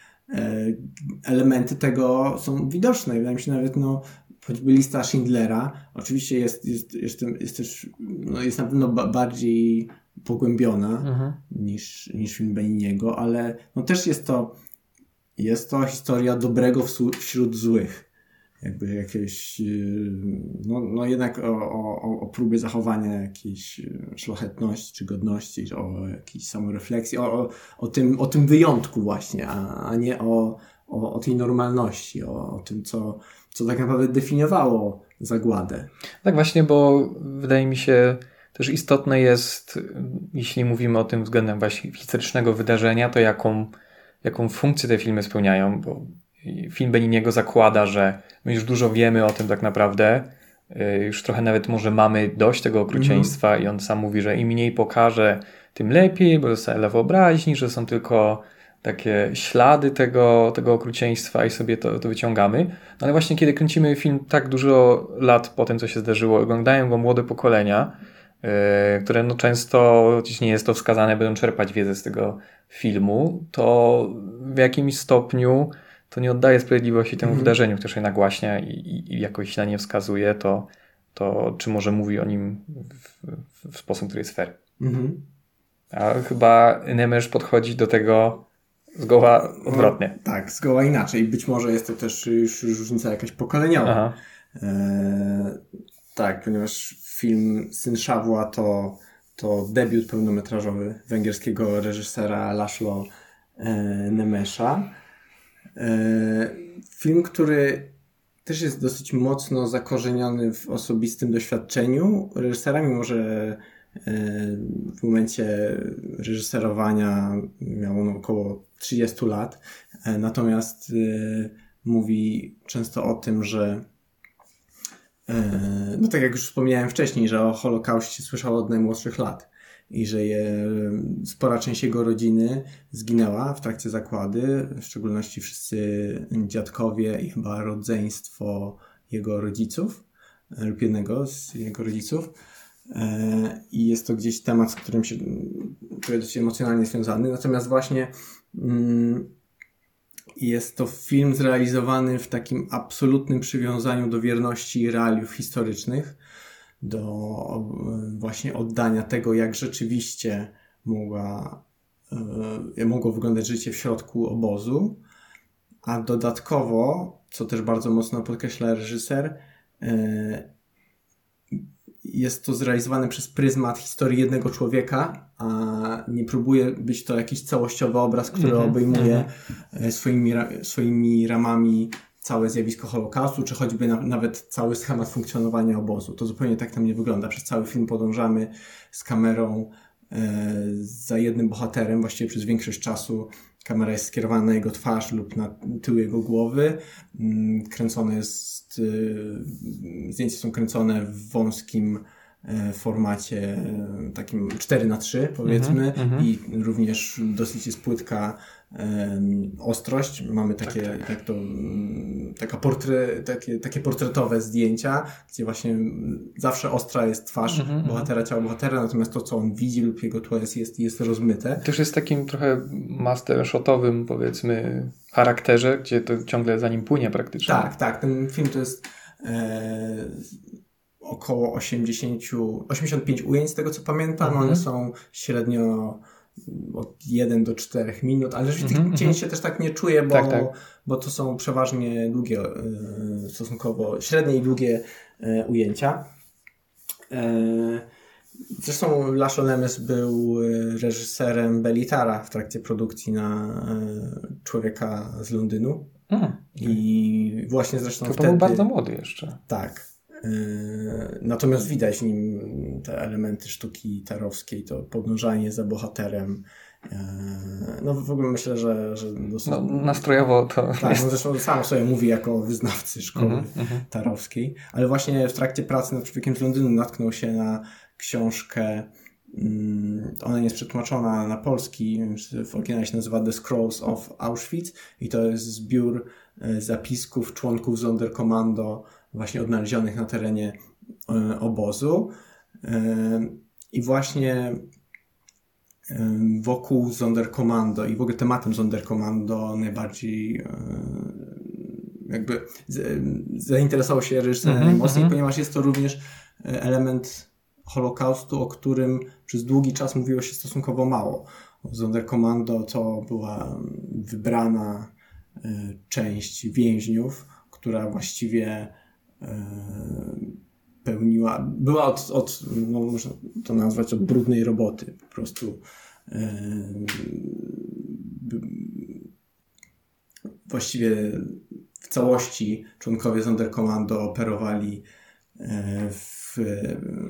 S2: elementy tego są widoczne. Wydaje mi się nawet, no, choćby lista Schindlera, oczywiście jest, jest, jest, jest też, no, jest na pewno ba bardziej pogłębiona mhm. niż, niż film Beniniego, ale no też jest to, jest to historia dobrego wśród złych jakby jakieś, y, no, no jednak o, o, o próbie zachowania jakiejś y, szlachetności czy godności, o jakiejś samorefleksji, o, o, o, tym, o tym wyjątku właśnie, a, a nie o, o, o tej normalności, o, o tym, co, co tak naprawdę definiowało zagładę.
S1: Tak właśnie, bo wydaje mi się też istotne jest, jeśli mówimy o tym względem właśnie historycznego wydarzenia, to jaką, jaką funkcję te filmy spełniają, bo film Beniniego zakłada, że my już dużo wiemy o tym tak naprawdę, y, już trochę nawet może mamy dość tego okrucieństwa mm i on sam mówi, że im mniej pokaże, tym lepiej, bo zostaje wyobraźni, że są tylko takie ślady tego, tego okrucieństwa i sobie to, to wyciągamy. No ale właśnie kiedy kręcimy film tak dużo lat po tym, co się zdarzyło, oglądają go młode pokolenia, yy, które no często, choć nie jest to wskazane, będą czerpać wiedzę z tego filmu, to w jakimś stopniu to nie oddaje sprawiedliwości temu mm. wydarzeniu, które się nagłaśnia i, i, i, jakoś na nie wskazuje, to, to czy może mówi o nim w, w, sposób, który jest fair. Mm. A chyba Nemesz podchodzi do tego zgoła odwrotnie.
S2: No, tak, zgoła inaczej. Być może jest to też już różnica jakaś pokoleniowa. E, tak, ponieważ film Syn Szawła to, to debiut pełnometrażowy węgierskiego reżysera Laszlo e, Nemesza. E, film, który też jest dosyć mocno zakorzeniony w osobistym doświadczeniu reżysera, mimo że e, w momencie reżyserowania miał on około 30 lat. Natomiast mówi często o tym, że no tak jak już wspomniałem wcześniej, że o Holokauście słyszał od najmłodszych lat i że je, spora część jego rodziny zginęła w trakcie zakłady, w szczególności wszyscy dziadkowie i chyba rodzeństwo jego rodziców lub jednego z jego rodziców. E, I jest to gdzieś temat, z którym się czuję dość emocjonalnie związany. Natomiast właśnie mm, jest to film zrealizowany w takim absolutnym przywiązaniu do wierności realiów historycznych do właśnie oddania tego, jak rzeczywiście mogła, e, mogło wyglądać życie w środku obozu. A dodatkowo, co też bardzo mocno podkreśla reżyser, e, jest to zrealizowane przez pryzmat historii jednego człowieka, a nie próbuje być to jakiś całościowy obraz, który mm -hmm, obejmuje mm -hmm. swoimi, swoimi ramami całe zjawisko Holokaustu, czy choćby na, nawet cały schemat funkcjonowania obozu. To zupełnie tak tam nie wygląda. Przez cały film podążamy z kamerą e, za jednym bohaterem, właściwie przez większość czasu kamera jest skierowana na jego twarz lub na tył jego głowy. Mm, kręcone jest, e, zdjęcia są kręcone w wąskim e, formacie e, takim 4 na 3 powiedzmy mm -hmm, i również dosyć jest płytka ostrość. Mamy takie, tak, tak. Jak to, mm, taka portre, takie, takie portretowe zdjęcia, gdzie właśnie zawsze ostra jest twarz mm -hmm. bohatera, ciała bohatera, natomiast to, co on widzi lub jego tło jest, jest, jest rozmyte.
S1: Też jest takim trochę master shotowym, powiedzmy, charakterze, gdzie to ciągle za nim płynie praktycznie.
S2: Tak, tak. Ten film to jest e, około 80, 85 ujęć, z tego co pamiętam. Mm -hmm. One są średnio od 1 do 4 minut, ale rzeczywiście mm -hmm, cięć się też tak nie czuję, bo, tak, tak. bo to są przeważnie długie, e, stosunkowo średnie i długie e, ujęcia. E, zresztą Laszlo Nemes był reżyserem Belitara w trakcie produkcji na Człowieka z Londynu. Mm. I właśnie zresztą
S1: to
S2: wtedy...
S1: był bardzo młody jeszcze.
S2: Tak. Yy, natomiast widać w nim te elementy sztuki tarowskiej, to podążanie za bohaterem. Yy, no w ogóle myślę, że, że
S1: dosyć... no, nastrojowo to.
S2: Tak, jest... no zresztą sam sobie mówi jako wyznawcy szkoły mm -hmm. tarowskiej, ale właśnie w trakcie pracy nad człowiekiem z Londynu natknął się na książkę. Mm, ona nie jest przetłumaczona na polski, w oryginale się nazywa The Scrolls of Auschwitz i to jest zbiór yy, zapisków członków Sonderkommando właśnie odnalezionych na terenie e, obozu. E, I właśnie wokół Sonderkommando i w ogóle tematem Sonderkommando najbardziej jakby zainteresował się reżyserem mm -hmm, najmocniej, mm -hmm. ponieważ jest to również element Holokaustu, o którym przez długi czas mówiło się stosunkowo mało. Sonderkommando to była wybrana część więźniów, która właściwie pełniła, była od, od no można to nazwać od brudnej roboty, po prostu właściwie w całości członkowie Sonderkommando operowali e, w,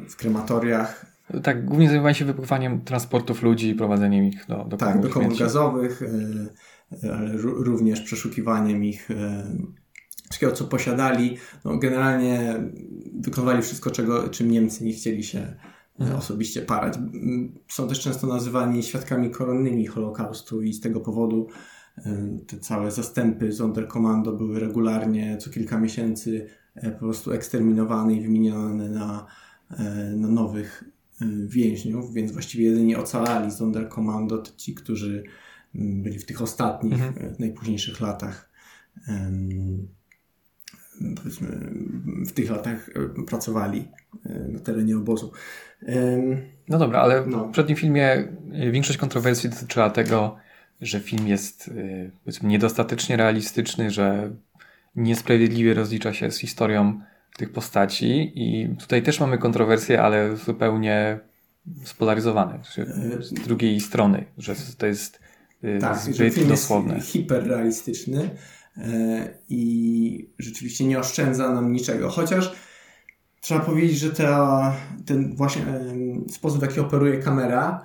S2: w krematoriach.
S1: Tak, głównie zajmowali się wypływaniem transportów ludzi i prowadzeniem ich do, do
S2: Tak, do komór gazowych, e, ale również przeszukiwaniem ich wszystkiego, co posiadali. No, generalnie wykonywali wszystko, czego, czym Niemcy nie chcieli się mhm. osobiście parać. Są też często nazywani świadkami koronnymi Holokaustu i z tego powodu te całe zastępy Sonderkommando były regularnie co kilka miesięcy e, po prostu eksterminowane i wymienione na, e, na nowych e, więźniów, więc właściwie jedynie ocalali Sonderkommando to ci, którzy byli w tych ostatnich, mhm. najpóźniejszych latach powiedzmy w tych latach pracowali na terenie obozu.
S1: No dobra, ale no. w przednim filmie większość kontrowersji dotyczyła tego, że film jest powiedzmy niedostatecznie realistyczny, że niesprawiedliwie rozlicza się z historią tych postaci i tutaj też mamy kontrowersje, ale zupełnie spolaryzowane z drugiej strony, że to jest tak, zbyt film dosłowne.
S2: Jest hiperrealistyczny i rzeczywiście nie oszczędza nam niczego, chociaż trzeba powiedzieć, że ta, ten właśnie sposób, w jaki operuje kamera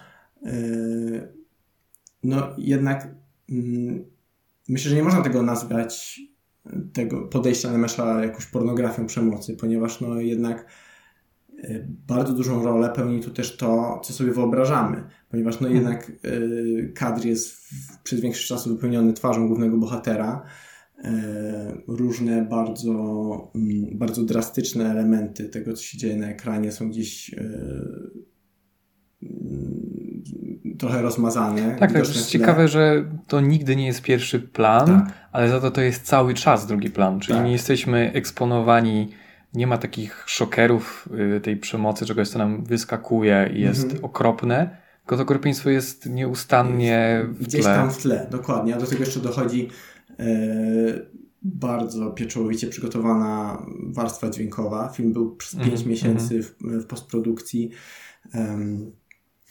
S2: no jednak mm, myślę, że nie można tego nazwać tego podejścia Nemesza jakąś pornografią przemocy, ponieważ no jednak e, bardzo dużą rolę pełni tu też to, co sobie wyobrażamy, ponieważ no jednak kadr jest przez większość czasu wypełniony twarzą głównego bohatera. Y, różne bardzo, y, bardzo drastyczne elementy tego, co się dzieje na ekranie są gdzieś trochę rozmazane.
S1: Tak, tak. Jest ciekawe, że to nigdy nie jest pierwszy plan, tak. ale za to to jest cały czas drugi plan, czyli tak. nie jesteśmy eksponowani, nie ma takich szokerów y, tej przemocy, czegoś, co nam wyskakuje i jest mhm. okropne, tylko to okropieństwo jest nieustannie w tle.
S2: Gdzieś tam w tle, dokładnie. A do tego jeszcze dochodzi e, bardzo pieczołowicie przygotowana warstwa dźwiękowa. Film był przez 5 mm, miesięcy mm. w, w, postprodukcji. Um,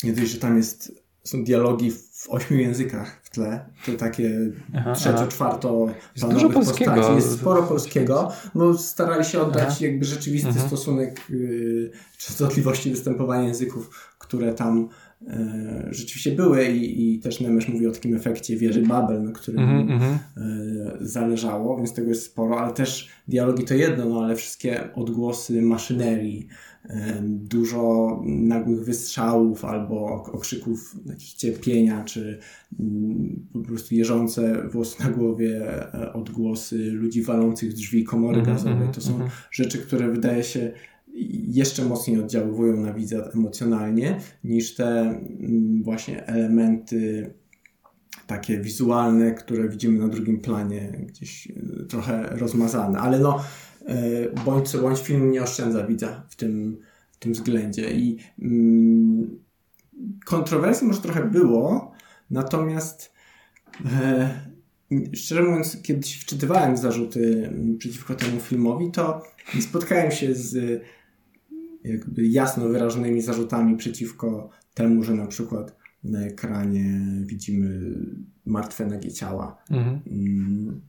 S2: nie dość, że tam jest są dialogi w ośmiu językach w tle. To takie aha, trzecio, czwarto
S1: jest dużo polskiego. Postaci.
S2: Jest sporo polskiego. No, starali się oddać aha. jakby rzeczywisty mhm. stosunek y, częstotliwości występowania języków, które tam y, rzeczywiście były i, i też Nemesz mówi o takim efekcie wieży Babel, na którym mhm, y, zależało, więc tego jest sporo, ale też dialogi to jedno, no ale wszystkie odgłosy maszynerii, dużo nagłych wystrzałów albo okrzyków jakichś cierpienia, czy mm, po prostu jeżące włosy na głowie e, odgłosy ludzi walących drzwi komory mm -hmm, gazowej. To są mm -hmm. rzeczy, które wydaje się jeszcze mocniej oddziaływują na widza emocjonalnie niż te mm, właśnie elementy takie wizualne, które widzimy na drugim planie, gdzieś e, trochę rozmazane. Ale no, E, bądź co bądź film nie oszczędza widza w tym, w tym względzie. I mm, kontrowersji może trochę było, natomiast e, szczerze mówiąc, kiedy wczytywałem zarzuty przeciwko temu filmowi, to spotkałem się z jakby jasno wyrażonymi zarzutami przeciwko temu, że na przykład na ekranie widzimy martwe nagie ciała. Mhm. Mm,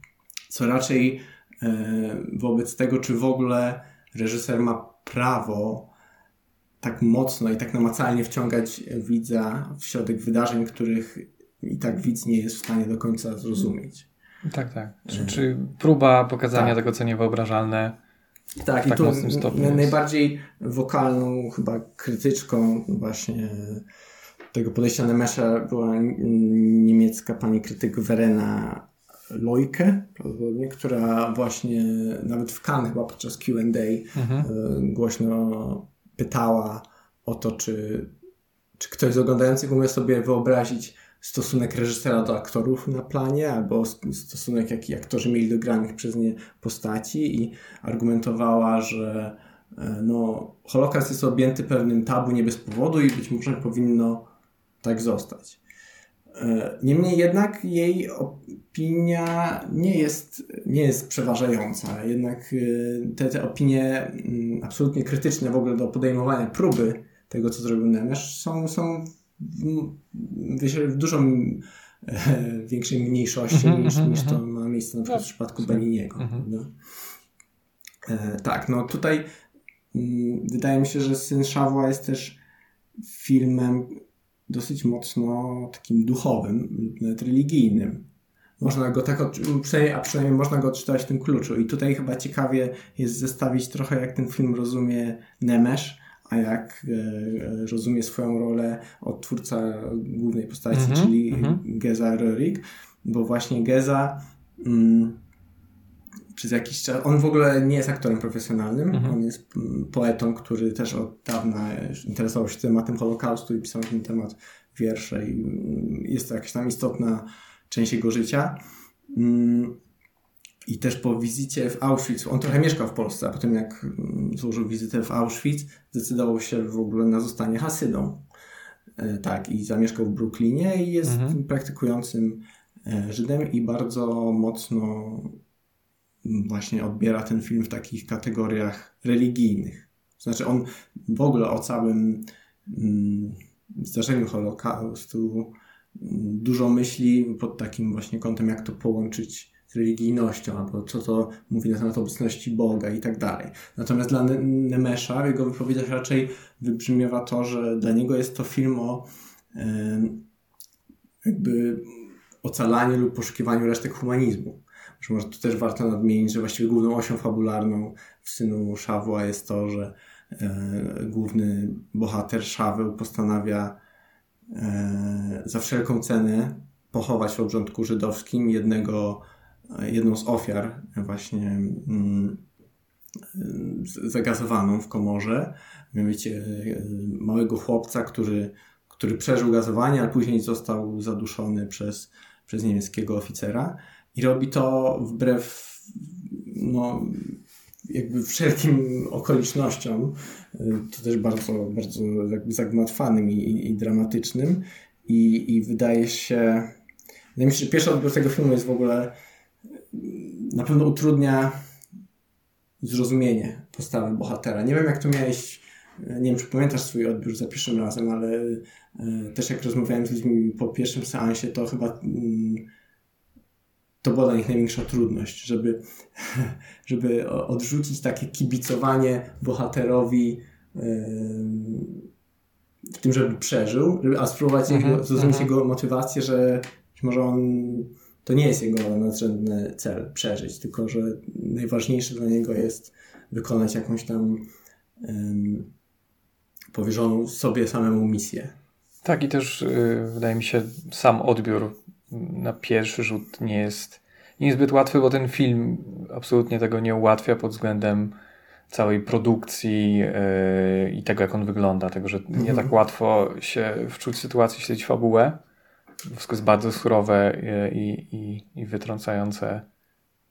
S2: co raczej E, wobec tego, czy w ogóle reżyser ma prawo tak mocno i tak namacalnie wciągać widza w środek wydarzeń, których i tak widz nie jest w stanie do końca zrozumieć.
S1: Tak, tak. Czy, czy próba pokazania tak. tego, co niewyobrażalne.
S2: Tak, tak i tu najbardziej wokalną chyba krytyczką właśnie tego podejścia Nemesza była niemiecka pani krytyk Verena Lojkę, prawdopodobnie, która właśnie nawet w Cannes chyba podczas Q&A mhm. E, głośno pytała o to, czy czy ktoś z oglądających umie sobie wyobrazić stosunek reżysera do aktorów na planie, albo stosunek, jaki aktorzy mieli do granych przez nie postaci i argumentowała, że e, no, Holokaust jest objęty pewnym tabu nie bez powodu i być może powinno tak zostać. E, niemniej jednak jej opinia nie jest, nie jest przeważająca. Jednak e, te, te opinie mm, absolutnie krytyczne w ogóle do podejmowania próby tego, co zrobił Nemesz, są, są w, w dużo większej mniejszości mm -hmm, niż, niż to ma miejsce na przykład w przypadku Beniniego. Mm -hmm. e, tak, no tutaj m, wydaje mi się, że Syn Szawła jest też filmem dosyć mocno takim duchowym, nawet religijnym. Można go tak, a przynajmniej można go odczytać w tym kluczu. I tutaj chyba ciekawie jest zestawić trochę, jak ten film rozumie Nemesz, a jak e, rozumie swoją rolę odtwórca głównej postaci, mm -hmm, czyli mm -hmm. Geza Röhrig, bo właśnie Geza mm, przez jakiś czas, on w ogóle nie jest aktorem profesjonalnym, mm -hmm. on jest mm, poetą, który też od dawna interesował się tematem Holokaustu i pisał na ten temat wiersze i mm, jest to jakaś tam istotna część jego życia. I też po wizycie w Auschwitz, on trochę mieszkał w Polsce, a potem jak mm, złożył wizytę w Auschwitz, zdecydował się w ogóle na zostanie hasydą. E, tak, i zamieszkał w Brooklynie i jest mhm. praktykującym e, Żydem i bardzo mocno mm, właśnie odbiera ten film w takich kategoriach religijnych. Znaczy on w ogóle o całym mm, zdarzeniu Holokaustu dużo myśli pod takim właśnie kątem, jak to połączyć religijnością, albo co to mówi na temat obecności Boga i tak dalej. Natomiast dla Nemesza w jego wypowiedziach raczej wybrzmiewa to, że dla niego jest to film o jakby ocalaniu lub poszukiwaniu resztek humanizmu. Że może tu też warto nadmienić, że właściwie główną osią fabularną w Synu Szawła jest to, że e, główny bohater Szaweł postanawia e, za wszelką cenę pochować w obrządku żydowskim jednego jedną z ofiar właśnie mm, zagazowaną w komorze. Mianowicie e, małego chłopca, który, który przeżył gazowanie, ale później został zaduszony przez, przez niemieckiego oficera. I robi to wbrew no, jakby wszelkim okolicznościom, e, to też bardzo, bardzo jakby zagmatwanym i, i, i dramatycznym. I, I wydaje się, wydaje mi się, że pierwszy odbiór tego filmu jest w ogóle na pewno utrudnia zrozumienie postawy bohatera. Nie wiem, jak to miałeś, nie wiem, czy pamiętasz swój odbiór za pierwszym razem, ale e, też jak rozmawiałem z ludźmi po pierwszym seansie, to chyba mm, to była dla nich największa trudność, żeby, żeby odrzucić takie kibicowanie bohaterowi w tym, żeby przeżył, żeby, a spróbować -hmm, zrozumieć -hmm. jego motywację, że może on to nie jest jego nadrzędny cel przeżyć, tylko że najważniejsze dla niego jest wykonać jakąś tam um, powierzoną sobie samemu misję.
S1: Tak, i też yy, wydaje mi się, sam odbiór na pierwszy rzut nie jest niezbyt łatwy, bo ten film absolutnie tego nie ułatwia pod względem całej produkcji yy, i tego, jak on wygląda. Tego, że nie mhm. tak łatwo się wczuć w sytuację, śledzić fabułę. Wszystko jest bardzo surowe i, i, i wytrącające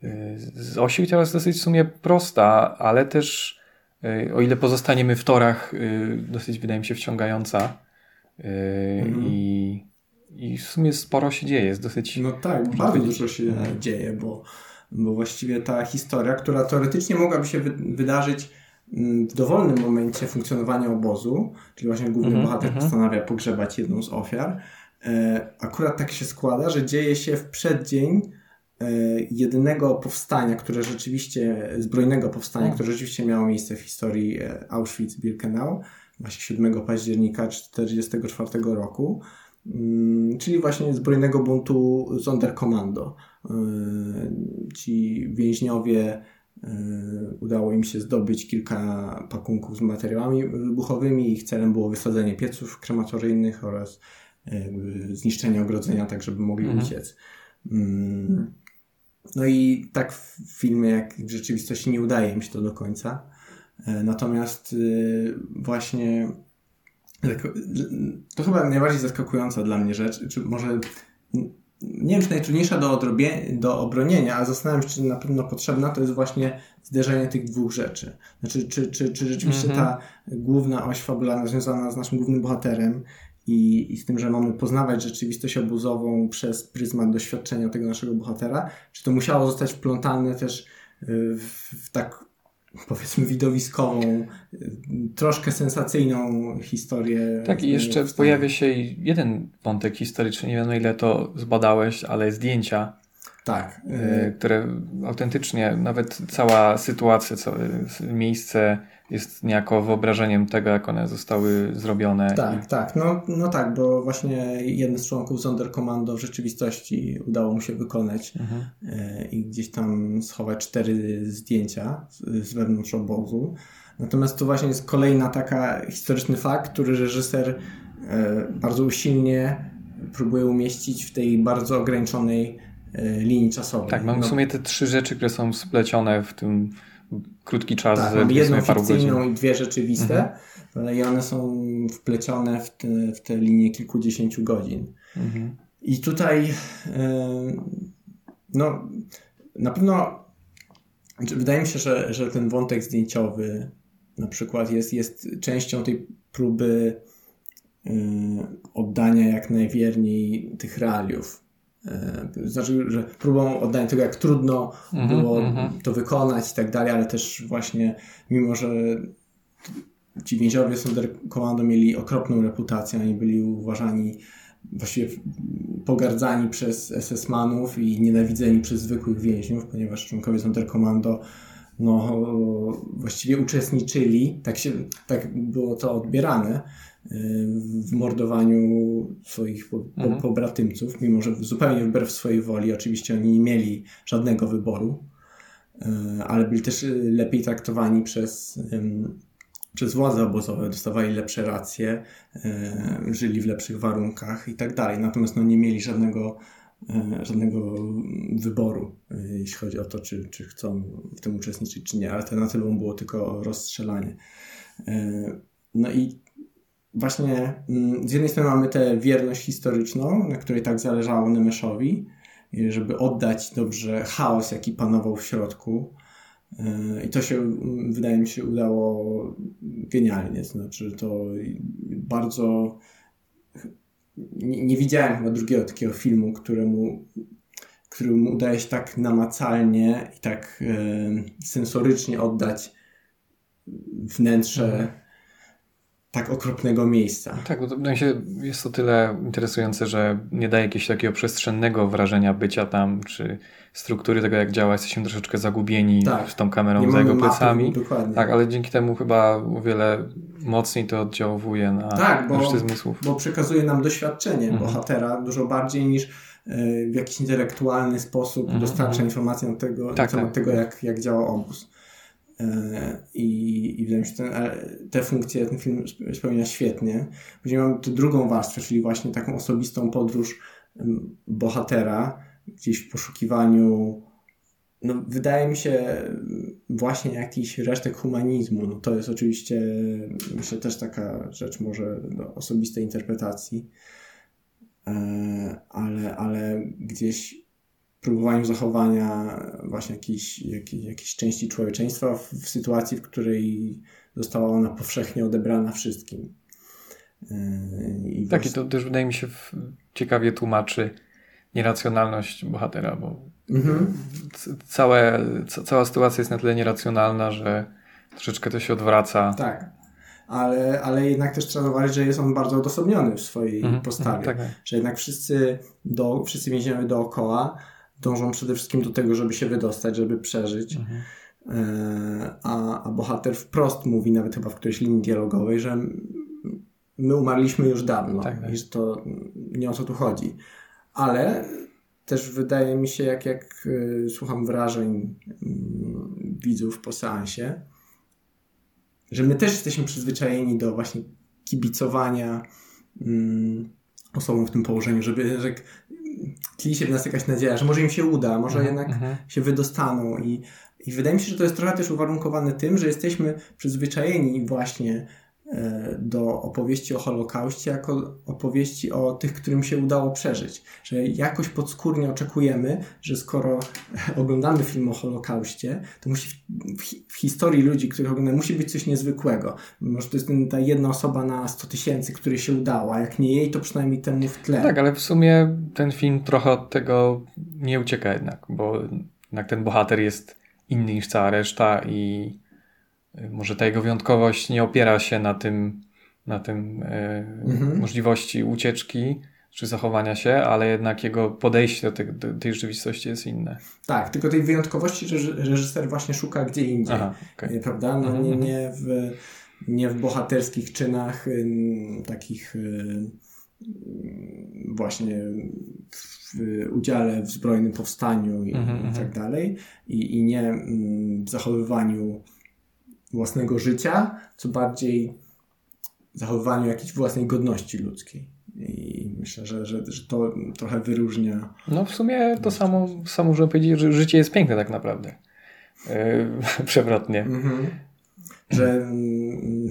S1: y, z osi. Jest dosyć w sumie prosta, ale też y, o ile pozostaniemy w torach, dosyć wydaje mi się wciągająca. Mm. I, I w sumie sporo się dzieje. Jest dosyć.
S2: No tak, bardzo dużo się dzieje, bo, bo właściwie ta historia, która teoretycznie mogłaby się wy wydarzyć mm, w dowolnym momencie funkcjonowania obozu, czyli właśnie główny mm -hmm, bohater mm -hmm. postanawia pogrzebać jedną z ofiar, E, akurat tak się składa, że dzieje się w przeddzień e, jedynego powstania, które rzeczywiście, zbrojnego powstania, mm. które rzeczywiście miało miejsce w historii e, Auschwitz-Birkenau, właśnie 7 października 1944 roku, mm, czyli właśnie zbrojnego buntu Sonderkommando. Ci więźniowie udało im się zdobyć kilka pakunków z materiałami wybuchowymi. Ich celem było wysadzenie pieców krematoryjnych oraz jakby zniszczenie ogrodzenia, tak żeby mogli mhm. uciec. Mm. No i tak w filmie, jak w rzeczywistości nie udaje im się to do końca. E, natomiast y, właśnie to chyba najbardziej zaskakująca dla mnie rzecz, czy może nie wiem, czy najtrudniejsza do, odrobie, do obronienia, a zastanawiam się, czy na pewno potrzebna, to jest właśnie zderzenie tych dwóch rzeczy. Znaczy, czy, czy, czy rzeczywiście mm -hmm. ta główna oś fabularna związana z naszym głównym bohaterem i, i z tym, że mamy poznawać rzeczywistość obuzową przez pryzmat doświadczenia tego naszego bohatera, czy to musiało zostać wplątane też y, w, w tak powiedzmy widowiskową, troszkę sensacyjną historię.
S1: Tak, i jeszcze pojawia się jeden wątek historyczny, nie wiem ile to zbadałeś, ale zdjęcia.
S2: Tak.
S1: Y, które autentycznie, nawet cała sytuacja, miejsce jest niejako wyobrażeniem tego, jak one zostały zrobione.
S2: Tak, i... tak. No, no tak, bo właśnie jeden z członków Sonderkommando w rzeczywistości udało mu się wykonać mhm. E, i gdzieś tam schować cztery zdjęcia z, z wewnątrz obozu. Natomiast to właśnie jest kolejna taka historyczny fakt, który reżyser e, bardzo usilnie próbuje umieścić w tej bardzo ograniczonej e, linii czasowej.
S1: Tak, mamy no. w sumie te trzy rzeczy, które są splecione w tym krótki czas.
S2: Tak, mam jedną fikcyjną i dwie rzeczywiste, mhm. i one są wplecione w te, w te linie kilkudziesięciu godzin. Mhm. I tutaj no na pewno wydaje mi się, że, że ten wątek zdjęciowy na przykład jest, jest częścią tej próby oddania jak najwierniej tych realiów znaczy, że próbą oddania tego, jak trudno -hmm, było mm -hmm. to wykonać i tak dalej, ale też właśnie, mimo że ci więźniowie Sonderkommando mieli okropną reputację, oni byli uważani właściwie pogardzani przez SS-manów i nienawidzeni przez zwykłych więźniów, ponieważ członkowie Sonderkommando no, właściwie uczestniczyli, tak, się, tak było to odbierane, w mordowaniu swoich po, po, mhm. pobratymców, mimo że zupełnie wbrew swojej woli, oczywiście oni nie mieli żadnego wyboru, e, ale byli też lepiej traktowani przez, przez władze obozowe, dostawali lepsze racje, żyli w lepszych warunkach i tak dalej. Natomiast no, nie mieli żadnego, żadnego wyboru, jeśli chodzi o to, czy, czy chcą w tym uczestniczyć, czy nie. Alternatywą było tylko rozstrzelanie. No i właśnie mm, z jednej strony mamy tę wierność historyczną, na której tak zależało Nemeszowi, żeby oddać dobrze chaos, jaki panował w środku. I to się, mm, wydaje mi się, udało genialnie. Znaczy, to bardzo. Nie, nie widziałem chyba drugiego takiego filmu, któremu, któremu udaje się tak namacalnie i tak e, sensorycznie oddać wnętrze. Tak okropnego miejsca.
S1: Tak, bo się jest to tyle interesujące, że nie daje jakiegoś takiego przestrzennego wrażenia bycia tam, czy struktury tego, jak działa. Jesteśmy troszeczkę zagubieni tak. z tą kamerą za jego plecami.
S2: Mapy, dokładnie.
S1: Tak, ale dzięki temu chyba o wiele mocniej to oddziałuje na
S2: tak, bo,
S1: resztę zmysłów.
S2: bo przekazuje nam doświadczenie mhm. bohatera dużo bardziej niż e, w jakiś intelektualny sposób mhm. dostarcza informacji na, tego, tak, na temat tak. tego, jak, jak działa obóz. I, i wydaje mi się, że te funkcje ten film spełnia świetnie. Później mamy tę drugą warstwę, czyli właśnie taką osobistą podróż bohatera, gdzieś w poszukiwaniu no, wydaje mi się właśnie jakiś resztek humanizmu. No, to jest oczywiście myślę też taka rzecz może do osobistej interpretacji, e, ale, ale gdzieś próbowaniu zachowania właśnie jakiejś, jakiejś, jakiejś części człowieczeństwa w, w sytuacji, w której została ona powszechnie odebrana wszystkim.
S1: Yy, tak, właśnie... i to też wydaje mi się ciekawie tłumaczy nieracjonalność bohatera, bo mhm. całe, cała sytuacja jest na tyle nieracjonalna, że troszeczkę to się odwraca.
S2: Tak. Ale, ale jednak też trzeba zauważyć, że jest on bardzo odosobniony w swojej mhm. postawie. Tak, tak. Że jednak wszyscy, do, wszyscy więźniowie dookoła dążą przede wszystkim do tego, żeby się wydostać, żeby przeżyć. Mhm. E, a, a bohater wprost mówi, nawet chyba w którejś linii dialogowej, że my umarliśmy już dawno tak, tak. i że to nie o co tu chodzi. Ale też wydaje mi się, jak, jak y, słucham wrażeń widzów po seansie, że my też jesteśmy przyzwyczajeni do właśnie kibicowania y, osobom w tym położeniu, żeby że tli się w nas jakaś nadzieja, że może im się uda, może mhm, jednak mhm. się wydostaną i, i wydaje mi się, że to jest trochę też uwarunkowane tym, że jesteśmy przyzwyczajeni właśnie do opowieści o Holokauście jako opowieści o tych, którym się udało przeżyć. Że jakoś podskórnie oczekujemy, że skoro oglądamy film o Holokauście, to musi w, w historii ludzi, których oglądamy, musi być coś niezwykłego. Może to jest ta jedna osoba na 100 tysięcy, której się udało, a jak nie jej, to przynajmniej temu w tle.
S1: Tak, ale w sumie ten film trochę od tego nie ucieka jednak, bo jednak ten bohater jest inny niż cała reszta i może ta jego wyjątkowość nie opiera się na tym, na tym e, mhm. możliwości ucieczki czy zachowania się, ale jednak jego podejście do, tej, do tej rzeczywistości jest inne.
S2: Tak, tylko tej wyjątkowości reżyser właśnie szuka gdzie indziej, Aha, okay. prawda? No, nie, mhm. nie, w, nie w bohaterskich czynach takich y, właśnie w udziale w zbrojnym powstaniu i, -hmm. i tak dalej, i, i nie mm, w zachowywaniu własnego życia, co bardziej zachowywaniu jakiejś własnej godności ludzkiej. I myślę, że, że, że to trochę wyróżnia.
S1: No w sumie to samo, samo możemy powiedzieć, że życie jest piękne tak naprawdę. Yy, przewrotnie. Mm -hmm.
S2: Że mm,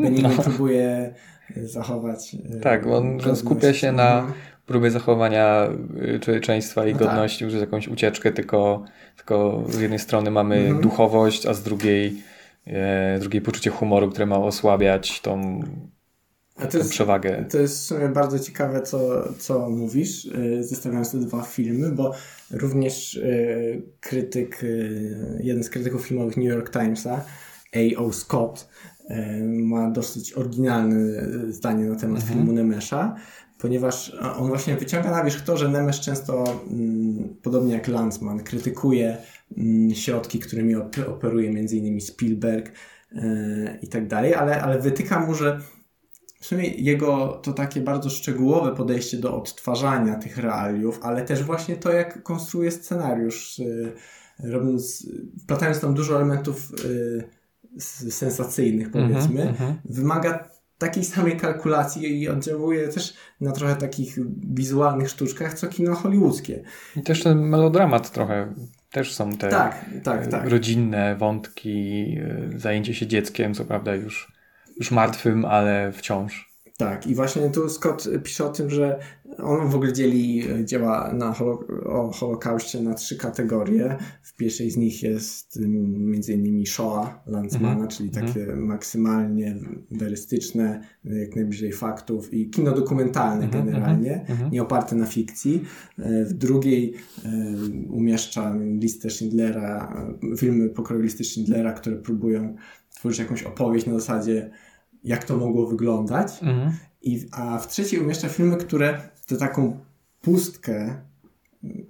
S2: Benigno no. próbuje zachować.
S1: E, tak, on skupia się na próbie zachowania e, człowieczeństwa i no tak. godności tak. przez jakąś ucieczkę, tylko, tylko z jednej strony mamy mhm. duchowość, a z drugiej, e, drugiej poczucie humoru, które ma osłabiać tą, a to jest, przewagę.
S2: To jest bardzo ciekawe, co, co mówisz, zestawiając te dwa filmy, bo również krytyk, jeden z krytyków filmowych New York Timesa, A.O. Scott, ma dosyć oryginalne zdanie na temat mhm. filmu Nemesza, ponieważ on właśnie wyciąga na wierzch to, że Nemesz często, mm, podobnie jak Landsman, krytykuje mm, środki, którymi operuje m.in. Spielberg e, i tak dalej, ale, ale wytyka mu, że w sumie jego to takie bardzo szczegółowe podejście do odtwarzania tych realiów, ale też właśnie to, jak konstruuje scenariusz, e, robiąc, wplatając tam dużo elementów sensacyjnych, mhm, powiedzmy, mm -hmm. wymaga takiej samej kalkulacji i oddziałuje też na trochę takich wizualnych sztuczkach, co kino hollywoodzkie.
S1: I też ten melodramat trochę. Też są te tak, tak, tak. rodzinne wątki, y, zajęcie się dzieckiem, co prawda już, już martwym, ale wciąż.
S2: Tak, i właśnie tu Scott pisze o tym, że on w ogóle dzieli e, dzieła na holo o Holokauście na trzy kategorie. W pierwszej z nich jest między innymi Shoah Landsmana, -hmm. czyli takie mm -hmm. maksymalnie werystyczne, jak najbliżej faktów i kino dokumentalne -hmm. generalnie, mhm. nie oparte na fikcji. E, w drugiej e, umieszcza listę Schindlera, filmy pokroju listy Schindlera, które próbują tworzyć jakąś opowieść na zasadzie jak to mogło wyglądać. Mhm. I, a w trzeciej umieszcza filmy, które tę taką pustkę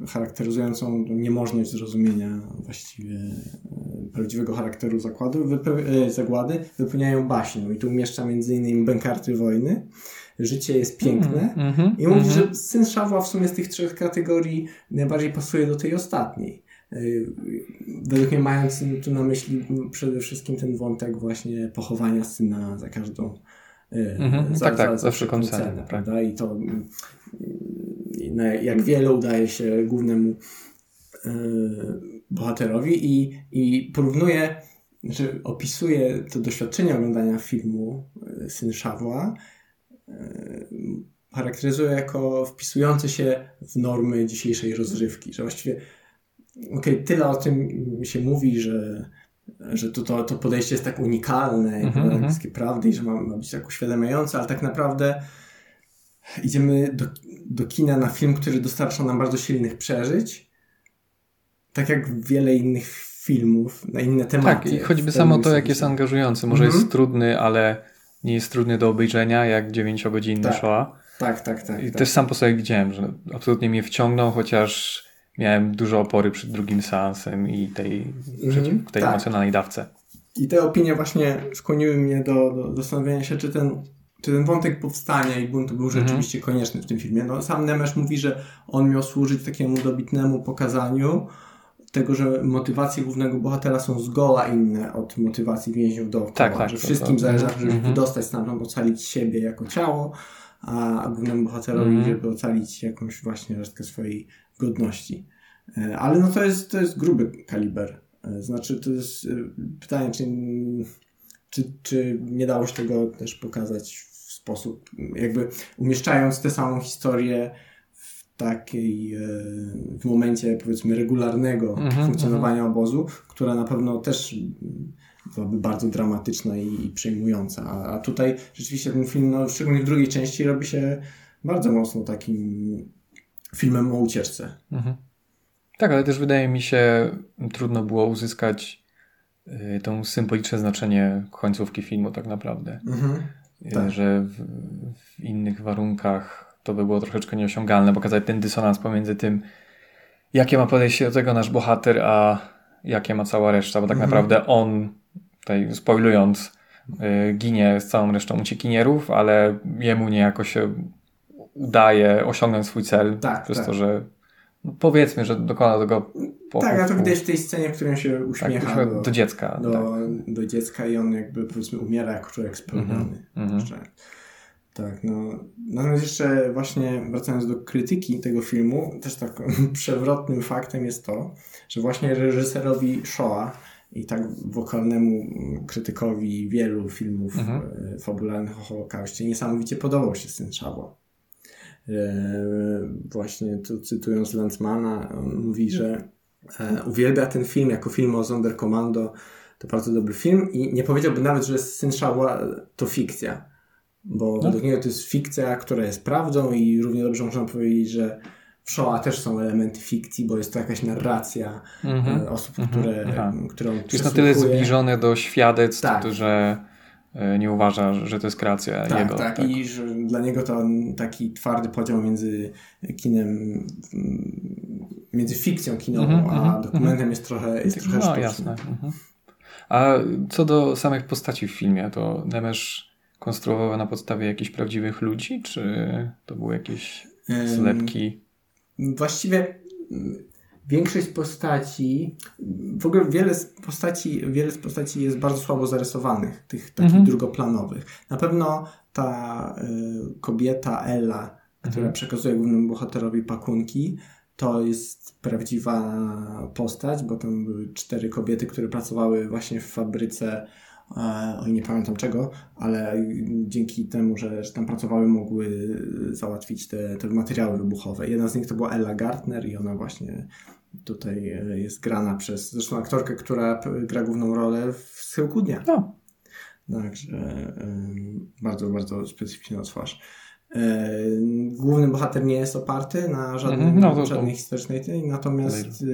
S2: charakteryzującą niemożność zrozumienia właściwie e, prawdziwego charakteru zakładu, e, zagłady wypełniają baśnią. I tu umieszcza innymi Bękarty Wojny, Życie jest piękne mm i mówi, mm że Syn Szawła w sumie z tych trzech kategorii najbardziej pasuje do tej ostatniej. E, według mnie mając tu na myśli przede wszystkim ten wątek właśnie pochowania syna za każdą
S1: mhm, za, tak, tak, za, za cenę,
S2: prawda? I to jak wiele udaje się głównemu bohaterowi i, i porównuje, że opisuje to doświadczenie oglądania filmu Syn Szawła charakteryzuje jako wpisujący się w normy dzisiejszej rozrywki, że właściwie okay, tyle o tym się mówi, że, że to, to, to podejście jest tak unikalne, mm -hmm. prawdy i że ma, ma być tak uświadamiające, ale tak naprawdę idziemy do, do kina na film, który dostarcza nam bardzo silnych przeżyć, tak jak wiele innych filmów na inne tematy.
S1: Tak, i choćby samo to, jak jest angażujący. Może mm -hmm. jest trudny, ale nie jest trudny do obejrzenia, jak dziewięciogodzinny tak. Shoah.
S2: Tak, tak, tak.
S1: I
S2: tak.
S1: też sam po sobie widziałem, że absolutnie mnie wciągnął, chociaż miałem dużo opory przed drugim seansem i tej, mm, tej tak. emocjonalnej dawce.
S2: I te opinie właśnie skłoniły mnie do, do zastanowienia się, czy ten, czy ten wątek powstania i buntu był mhm. rzeczywiście mm. konieczny w tym filmie. No, sam Nemesz mówi, że on miał służyć takiemu dobitnemu pokazaniu tego, że motywacje głównego bohatera są zgoła inne od motywacji więźniów dookoła. Tak, tak, że wszystkim zależy, żeby mm wydostać stamtąd, ocalić siebie jako ciało, a głównemu bohaterowi, mm -hmm. żeby ocalić jakąś właśnie resztkę swojej godności. E, ale no to jest, to jest gruby kaliber. E, znaczy, to jest e, pytanie, czy, czy, czy nie dało się tego też pokazać w sposób, jakby umieszczając tę samą historię w takiej, w momencie powiedzmy regularnego mhm, funkcjonowania mhm. obozu, która na pewno też byłaby bardzo dramatyczna i, i przejmująca. A, a tutaj rzeczywiście ten film, no, szczególnie w drugiej części, robi się bardzo mocno takim filmem o ucieczce. Mhm.
S1: Tak, ale też wydaje mi się, trudno było uzyskać y, to symboliczne znaczenie końcówki filmu tak naprawdę. Mhm. Y, tak. Że w, w, innych warunkach to by było troszeczkę nieosiągalne, pokazać ten dysonans pomiędzy tym, jakie ma podejście do tego nasz bohater, a jakie ma cała reszta, bo tak mhm. naprawdę on, tutaj spoilując, y, ginie z całą resztą uciekinierów, ale jemu niejako się udaje osiągnąć swój cel tak, przez tak. to, że no powiedzmy, że dokona tego
S2: pochówku. Tak, a to widać w tej scenie, w którym się uśmiecha tak,
S1: do, do, dziecka.
S2: Do, tak. do dziecka i on jakby powiedzmy umiera jako człowiek spełniony. Mm -hmm. Tak, no. Natomiast jeszcze właśnie wracając do krytyki tego filmu, też tak przewrotnym faktem jest to, że właśnie reżyserowi Shoa i tak wokalnemu krytykowi wielu filmów mhm. E, fabularnych o Holokauście niesamowicie podobał się Syn Szabła. E, właśnie tu cytując Lanzmana, on mówi, że e, uwielbia ten film jako film o Sonderkommando. To bardzo dobry film i nie powiedziałby nawet, że Syn Szała to fikcja, bo no. według niego to jest fikcja, która jest prawdą i równie dobrze można powiedzieć, że w Shoah też są elementy fikcji, bo jest to jakaś narracja mm -hmm. osób, mm -hmm. które, którą
S1: Jest na tyle zbliżone do świadectw, tak. że E, nie uważa, że to jest kreacja
S2: tak,
S1: jego.
S2: Tak, tak, i że dla niego to taki twardy podział między kinem, między fikcją kinową, mm -hmm, a mhm, dokumentem mm -hmm. jest trochę, jest trochę no, sztuczny. jasne. Mm -hmm.
S1: A co do samych postaci w filmie, to Nemesz konstruował na podstawie jakichś prawdziwych ludzi, czy to były jakieś zlepki?
S2: Właściwie większość postaci, w ogóle wiele z postaci, wiele z postaci jest bardzo słabo zarysowanych, tych takich mhm. drugoplanowych. Na pewno ta y, kobieta Ella, która mhm. przekazuje głównemu bohaterowi pakunki, to jest prawdziwa postać, bo tam były cztery kobiety, które pracowały właśnie w fabryce oj nie pamiętam czego, ale dzięki temu, że, że tam pracowały, mogły załatwić te, te materiały wybuchowe. Jedna z nich to była Ella Gartner i ona właśnie tutaj e, jest grana przez zresztą aktorkę, która gra główną rolę w Schyłku Dnia. No. Także bardzo, bardzo specyficzna twarz. E, główny bohater nie jest oparty na żadnym, -hmm. no, to, żadnej to. historycznej tej, natomiast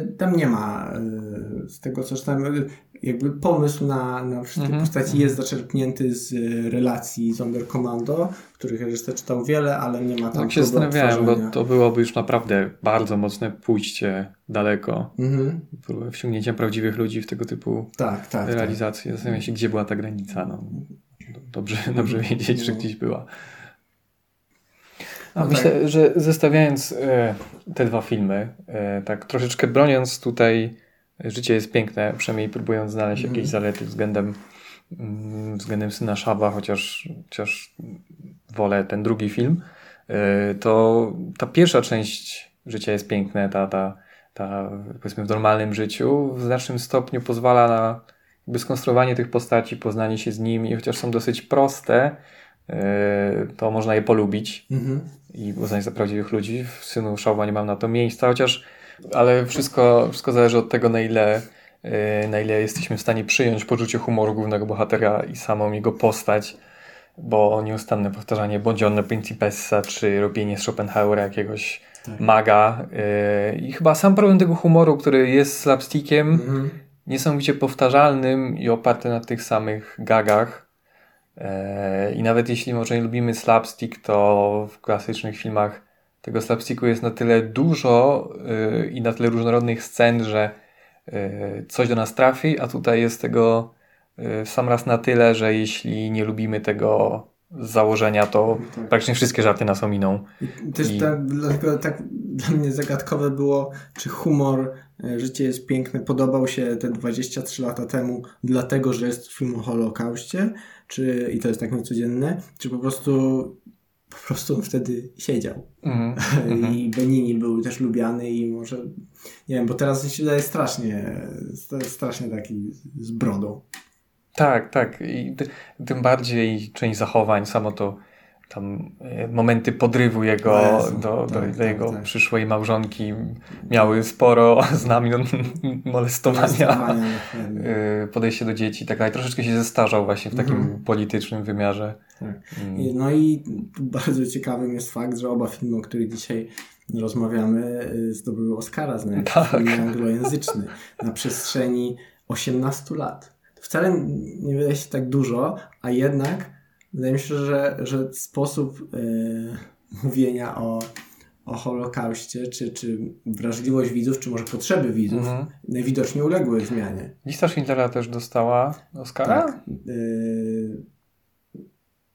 S2: tam nie ma e, z tego co czytałem, jakby pomysł na, na wszystkie -hmm. postaci jest zaczerpnięty z relacji Sonderkommando, których reżyser czytał wiele, ale nie ma tam
S1: Tak się zastanawiałem, bo to byłoby już naprawdę bardzo mocne pójście daleko. -hmm. Wsiągnięciem prawdziwych ludzi w tego typu tak, tak, realizacji. Tak. Zastanawiam się, gdzie była ta granica. No, dobrze, dobrze wiedzieć, no. że gdzieś była. No myślę, tak. że zestawiając e, te dwa filmy, e, tak troszeczkę broniąc tutaj Życie jest piękne, przynajmniej próbując znaleźć jakieś zalety względem, mm, względem Syna Szaba, chociaż, chociaż wolę ten drugi film, e, to ta pierwsza część Życia jest piękne, ta, ta, ta powiedzmy w normalnym życiu w znacznym stopniu pozwala na jakby skonstruowanie tych postaci, poznanie się z nimi, chociaż są dosyć proste, to można je polubić. -hmm i uznać za prawdziwych ludzi. W Synu Szałwa nie mam na to miejsca, chociaż ale wszystko, wszystko zależy od tego, na ile, yy, na ile jesteśmy w stanie przyjąć poczucie humoru głównego bohatera i samą jego postać, bo nieustanne powtarzanie Bądzione Principessa, czy robienie z Schopenhauera jakiegoś tak. maga yy, i chyba sam problem tego humoru, który jest slapstickiem, -hmm. niesamowicie powtarzalnym i oparty na tych samych gagach, I nawet jeśli może nie lubimy slapstick, to w klasycznych filmach tego slapsticku jest na tyle dużo e, i na tyle różnorodnych scen, że e, coś do nas trafi, a tutaj jest tego sam raz na tyle, że jeśli nie lubimy tego założenia, to tak. praktycznie wszystkie żarty nas ominą.
S2: I też I... Tak, dlatego tak dla mnie zagadkowe było, czy humor Życie jest piękne podobał się te 23 lata temu, dlatego że jest film o Holokauście, czy, i to jest tak niecodzienne, czy po prostu po prostu on wtedy siedział. Mm -hmm. I Benini był też lubiany i może, nie wiem, bo teraz się wydaje strasznie, strasznie taki z brodą.
S1: Tak, tak. I tym bardziej część zachowań, samo to tam e, momenty podrywu jego Jezu, do, do, tak, do jego tak, tak. przyszłej małżonki miały sporo znamion molestowania, molestowania e, podejście do dzieci i tak dalej. Troszeczkę się zestarzał właśnie w takim mhm. politycznym wymiarze. Tak.
S2: Mm. No i bardzo ciekawym jest fakt, że oba filmy, o których dzisiaj rozmawiamy, e, zdobyły Oscara za tak. anglojęzyczny na przestrzeni 18 lat. Wcale nie wydaje się tak dużo, a jednak Wydaje mi się, że, że sposób yy, mówienia o, o Holokauście, czy, czy wrażliwość widzów, czy może potrzeby widzów mhm. najwidoczniej uległy zmianie.
S1: Lista Schindlera też dostała Oscara? Tak.
S2: Yy,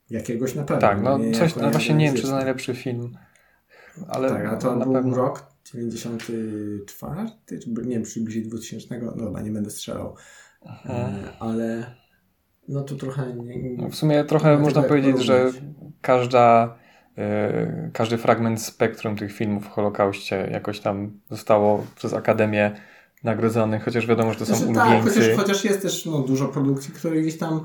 S2: jakiegoś na pewno.
S1: Tak, no coś, no właśnie nie wiem, czy za najlepszy film. Ale
S2: tak, a to był pewno. rok 94, czy nie wiem, czy bliżej 2000, no chyba nie będę strzelał. Mhm. Yy, ale no to trochę... Nie,
S1: no w sumie trochę można powiedzieć, że każda, yy, każdy fragment spektrum tych filmów w Holokauście jakoś tam zostało przez Akademię nagrodzony, chociaż wiadomo, że to znaczy, są ulubieńcy.
S2: Tak, chociaż, chociaż jest też no, dużo produkcji, które gdzieś tam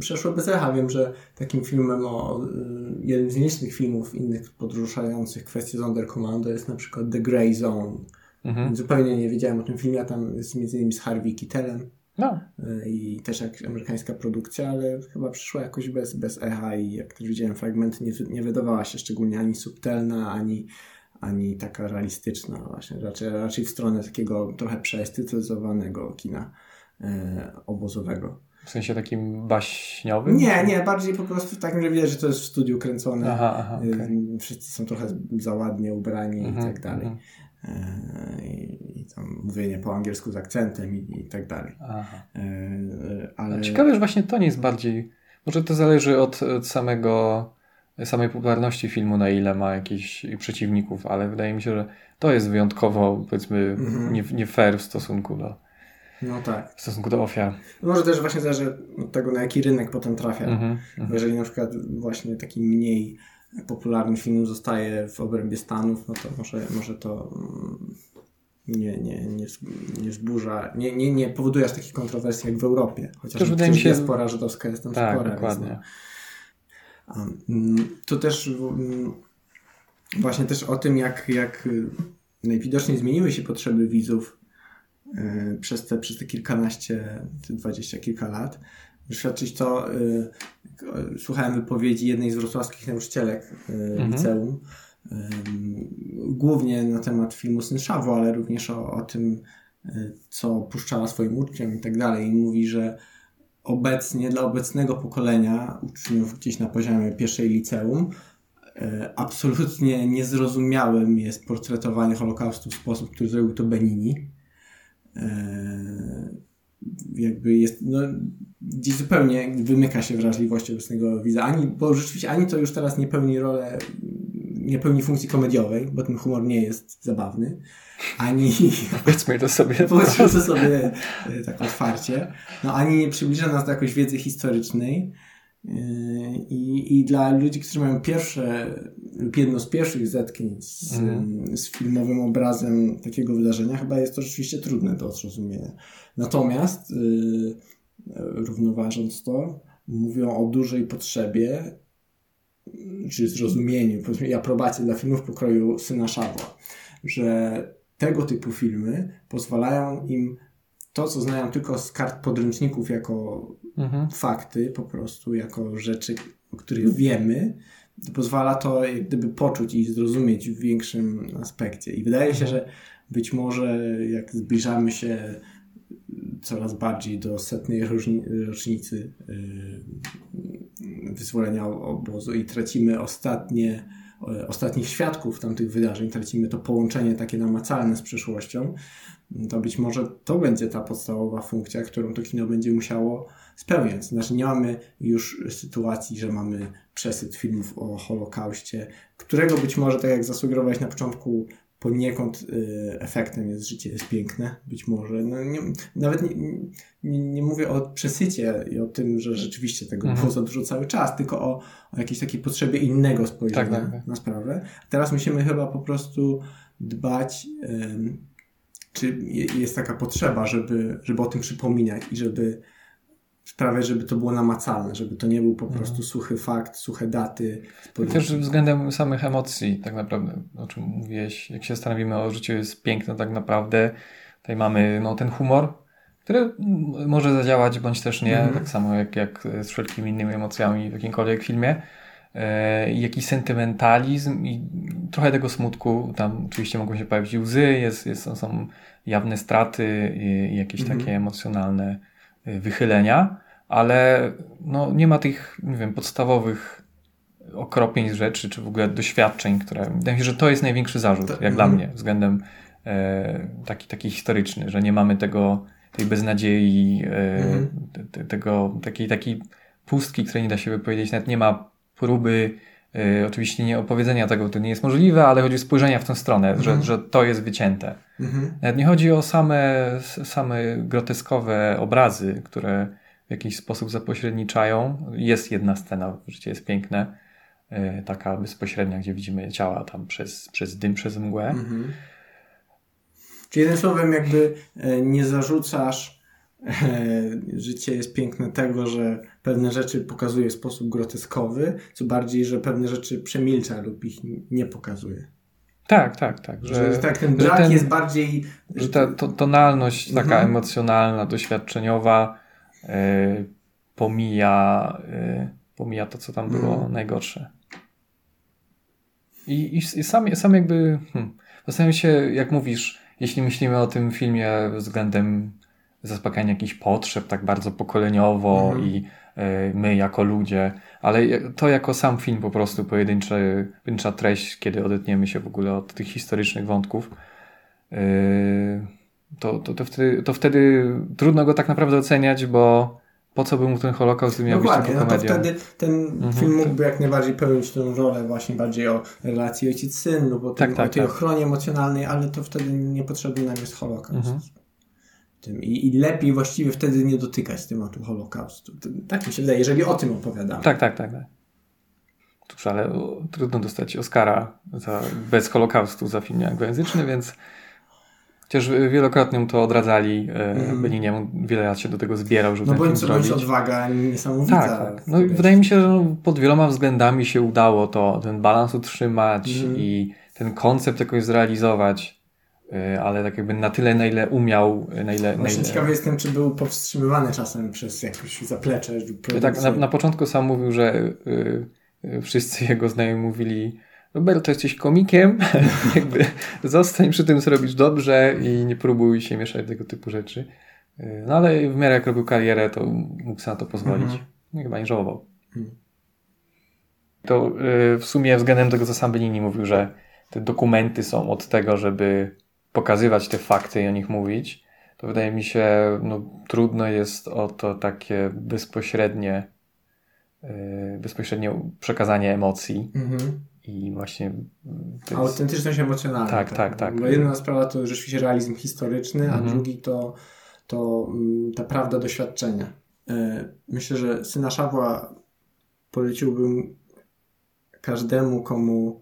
S2: przeszły bez echa. Wiem, że takim filmem, o, y, jednym z nielicznych filmów innych podruszających kwestie Sonderkommando jest na przykład The Grey Zone. Mhm. Zupełnie nie wiedziałem o tym filmie, a tam jest między innymi z Harvey Keitelem. No. I też jak amerykańska produkcja, ale chyba przyszła jakoś bez, bez echa i jak też widziałem fragmenty, nie, nie wydawała się szczególnie ani subtelna, ani, ani taka realistyczna właśnie. Raczej, raczej w stronę takiego trochę przeestetyzowanego kina e, obozowego.
S1: W sensie takim baśniowym?
S2: Nie, nie, bardziej po prostu takim, że widać, że to jest w studiu kręcone. Aha, aha, okay. Wszyscy są trochę za ładnie ubrani mhm, i tak dalej. Mhm. E, i, i tam mówienie po angielsku z akcentem i, i tak dalej. Aha.
S1: E, ale... Ciekawe, że właśnie to nie jest bardziej. Może to zależy od, od samego samej popularności filmu, na ile ma jakichś przeciwników, ale wydaje mi się, że to jest wyjątkowo, powiedzmy, mhm. nie, nie fair w stosunku do.
S2: No tak.
S1: W stosunku do ofiar.
S2: Może też właśnie zależy od tego, na jaki rynek potem trafia. Mhm, mhm. jeżeli na przykład właśnie taki mniej popularny film zostaje w obrębie Stanów, no to może, może to mm, nie, nie, nie, nie zburza, nie, nie, nie powoduje aż takich kontrowersji jak w Europie. Chociaż Też wydaje mi się, diaspora żydowska jest tam tak, spora. Dokładnie. Mm, to też mm, właśnie też o tym, jak, jak najwidoczniej zmieniły się potrzeby widzów y, przez te, przez te kilkanaście, dwadzieścia kilka lat. Świadczyć to, y, słuchałem wypowiedzi jednej z wrocławskich nauczycielek y, mhm. liceum, głównie na temat filmu Syn Szawu, ale również o, o tym, y, co puszczała swoim uczniom i tak dalej. I mówi, że obecnie, dla obecnego pokolenia uczniów gdzieś na poziomie pierwszej liceum, y, absolutnie niezrozumiałym jest portretowanie Holokaustu w sposób, który zrobił to Benini. Jakby jest, no, gdzieś zupełnie wymyka się wrażliwość obecnego widza, ani, bo rzeczywiście ani to już teraz nie pełni rolę nie pełni funkcji komediowej, bo ten humor nie jest zabawny, ani...
S1: Powiedzmy to sobie.
S2: Powiedzmy to sobie e, tak otwarcie. No, ani nie przybliża nas do jakiejś wiedzy historycznej. E, I, I dla ludzi, którzy mają pierwsze lub jedno z pierwszych zetknięć z, mm. z filmowym obrazem takiego wydarzenia, chyba jest to rzeczywiście trudne do zrozumienia. Natomiast yy, równoważąc to, mówią o dużej potrzebie czy zrozumieniu i aprobacji dla filmów pokroju Syna Szawła, że tego typu filmy pozwalają im to, co znają tylko z kart podręczników jako mhm. fakty, po prostu jako rzeczy, o których wiemy, to pozwala to jak gdyby poczuć i zrozumieć w większym aspekcie. I wydaje się, mhm. że być może jak zbliżamy się coraz bardziej do setnej rocznicy y, wyzwolenia obozu i tracimy ostatnie, ostatnich świadków tamtych wydarzeń, tracimy to połączenie takie namacalne z przeszłością, to być może to będzie ta podstawowa funkcja, którą to kino będzie musiało spełniać. Znaczy nie mamy już sytuacji, że mamy przesyt filmów o Holokauście, którego być może, tak jak zasugerowałeś na początku, poniekąd y, efektem jest życie jest piękne, być może. No, nie, nawet nie, nie, nie, mówię o przesycie i o tym, że rzeczywiście tego mhm. było za dużo cały czas, tylko o, o jakiejś takiej potrzebie innego spojrzenia tak, tak. na sprawę. Teraz musimy chyba po prostu dbać, y, czy jest taka potrzeba, żeby, żeby o tym przypominać i żeby sprawia, żeby to było namacalne, żeby to nie był po prostu mhm. suchy fakt, suche daty.
S1: Też względem samych emocji, tak naprawdę, o czym mówiłeś, jak się zastanowimy o życiu jest piękne tak naprawdę, tutaj mamy no, ten humor, który może zadziałać bądź też nie, mhm. tak samo jak, jak z wszelkimi innymi emocjami w jakimkolwiek filmie. E, jakiś sentymentalizm i trochę tego smutku. Tam oczywiście mogą się pojawić łzy, jest, jest, są jawne straty i jakieś mhm. takie emocjonalne y, wychylenia, ale no, nie ma tych, nie wiem, podstawowych okropień z rzeczy, czy w ogóle doświadczeń, które. Wydaje mi się, że to jest największy zarzut, to, jak dla mhm. mnie, względem e, taki, taki historyczny, że nie mamy tego, tej beznadziei, e, mm. te, tego, takiej, takiej pustki, której nie da się wypowiedzieć, nawet nie ma próby Y, oczywiście nie opowiedzenia tego, to nie jest możliwe, ale chodzi o spojrzenia w tę stronę, mhm. że, że to jest wycięte. Mhm. Nawet nie chodzi o same, same groteskowe obrazy, które w jakiś sposób zapośredniczają. Jest jedna scena, życie jest piękne, y, taka bezpośrednia, gdzie widzimy ciała tam przez, przez dym, przez mgłę. Mhm.
S2: Czyli jednym słowem jakby e, nie zarzucasz życie jest piękne tego, że pewne rzeczy pokazuje w sposób groteskowy, co bardziej, że pewne rzeczy przemilcza lub ich nie pokazuje.
S1: Tak, tak, tak.
S2: Że, że tak, ten brak ten, jest bardziej...
S1: Że ta to, tonalność taka mhm. emocjonalna, doświadczeniowa yy, pomija, yy, pomija to, co tam było mhm. najgorsze. I, i, i sam, sam jakby... Hmm, zastanawiam się, jak mówisz, jeśli myślimy o tym filmie względem zaspokajania jakichś potrzeb tak bardzo pokoleniowo mhm. i y, my jako ludzie, ale to jako sam film po prostu pojedynczy, pojedyncza treść, kiedy odetniemy się w ogóle od tych historycznych wątków, y, to, to, to, wtedy, to wtedy trudno go tak naprawdę oceniać, bo po co by mu ten Holokaust miał
S2: być tylko komedią? No to wtedy ten mhm. film mógłby jak najbardziej pełnić tę rolę właśnie bardziej o relacji ojciec-syn lub o, tak, tak, o tej tak. ochronie emocjonalnej, ale to wtedy niepotrzebny nam jest Holokaust. Mhm tym. I, I, lepiej właściwie wtedy nie dotykać tematu Holokaustu. Tak mi się wydaje, jeżeli o tym opowiadamy.
S1: Tak, tak, tak. tak. Cóż, ale trudno dostać Oscara za, bez Holokaustu za film anglojęzyczny, więc chociaż wielokrotnie mu to odradzali, mm. Beniniemu wiele lat się do tego zbierał, żeby
S2: no
S1: ten film zrobić.
S2: No odwaga niesamowita.
S1: Tak, tak. No, wydaje mi się, że pod wieloma względami się udało to, ten balans utrzymać mm. i ten koncept jakoś zrealizować. E, ale tak jakby na tyle, na ile umiał. Na ile,
S2: Właśnie
S1: na ile...
S2: ciekawy jestem, czy był powstrzymywany czasem przez jakieś zaplecze.
S1: Tak, na, na początku sam mówił, że y, y, wszyscy jego znajomi mówili Roberto, jesteś komikiem, jakby zostań przy tym, co robisz dobrze i nie próbuj się mieszać tego typu rzeczy. Y, no ale w miarę jak robił karierę, to mógł sobie na to pozwolić. Mhm. No, chyba nie żałował. Mhm. To w sumie względem tego, co sam Benini mówił, że te dokumenty są od tego, żeby pokazywać te fakty i o nich mówić, to wydaje mi się, no, trudno jest o to takie bezpośrednie, yy, bezpośrednie przekazanie emocji. Mhm. I właśnie.
S2: Jest... Autentyczność emocjonalna.
S1: Tak, tak, tak. tak.
S2: Bo jedna sprawa to rzeczywiście realizm historyczny, mhm. a drugi to, to mm, ta prawda doświadczenia. Yy, myślę, że syna Szawła poleciłbym każdemu, komu,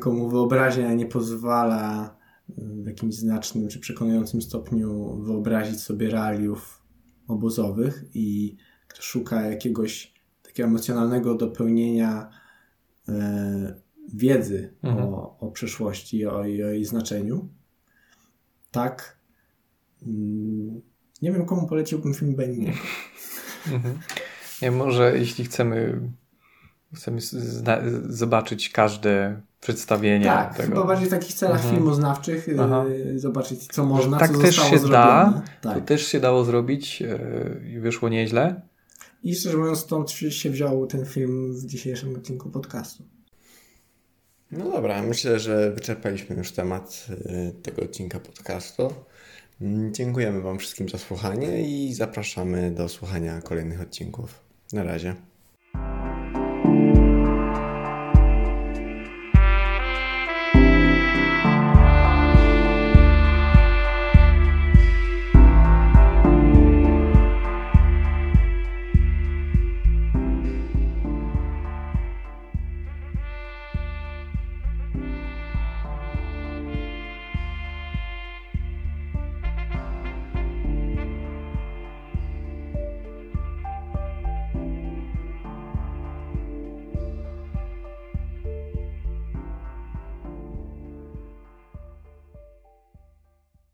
S2: komu wyobraźnia nie pozwala w jakimś znacznym czy przekonującym stopniu wyobrazić sobie realiów obozowych i kto szuka jakiegoś takiego emocjonalnego dopełnienia e, wiedzy mhm. o, o przeszłości o, o jej znaczeniu, tak mm, nie wiem, komu poleciłbym film Beniniego.
S1: Mhm. Nie, może jeśli chcemy, chcemy zobaczyć każde przedstawienie.
S2: Tak, tego. chyba bardziej w takich celach mhm. filmoznawczych y, Aha. zobaczyć co można,
S1: tak
S2: co
S1: też
S2: zostało się
S1: zrobione. Da, tak. To też się dało zrobić y, i wyszło nieźle.
S2: I szczerze mówiąc stąd się wziął ten film w dzisiejszym odcinku podcastu. No dobra, myślę, że wyczerpaliśmy już temat y, tego odcinka podcastu. Mm, dziękujemy Wam wszystkim za słuchanie i zapraszamy do słuchania kolejnych odcinków. Na razie.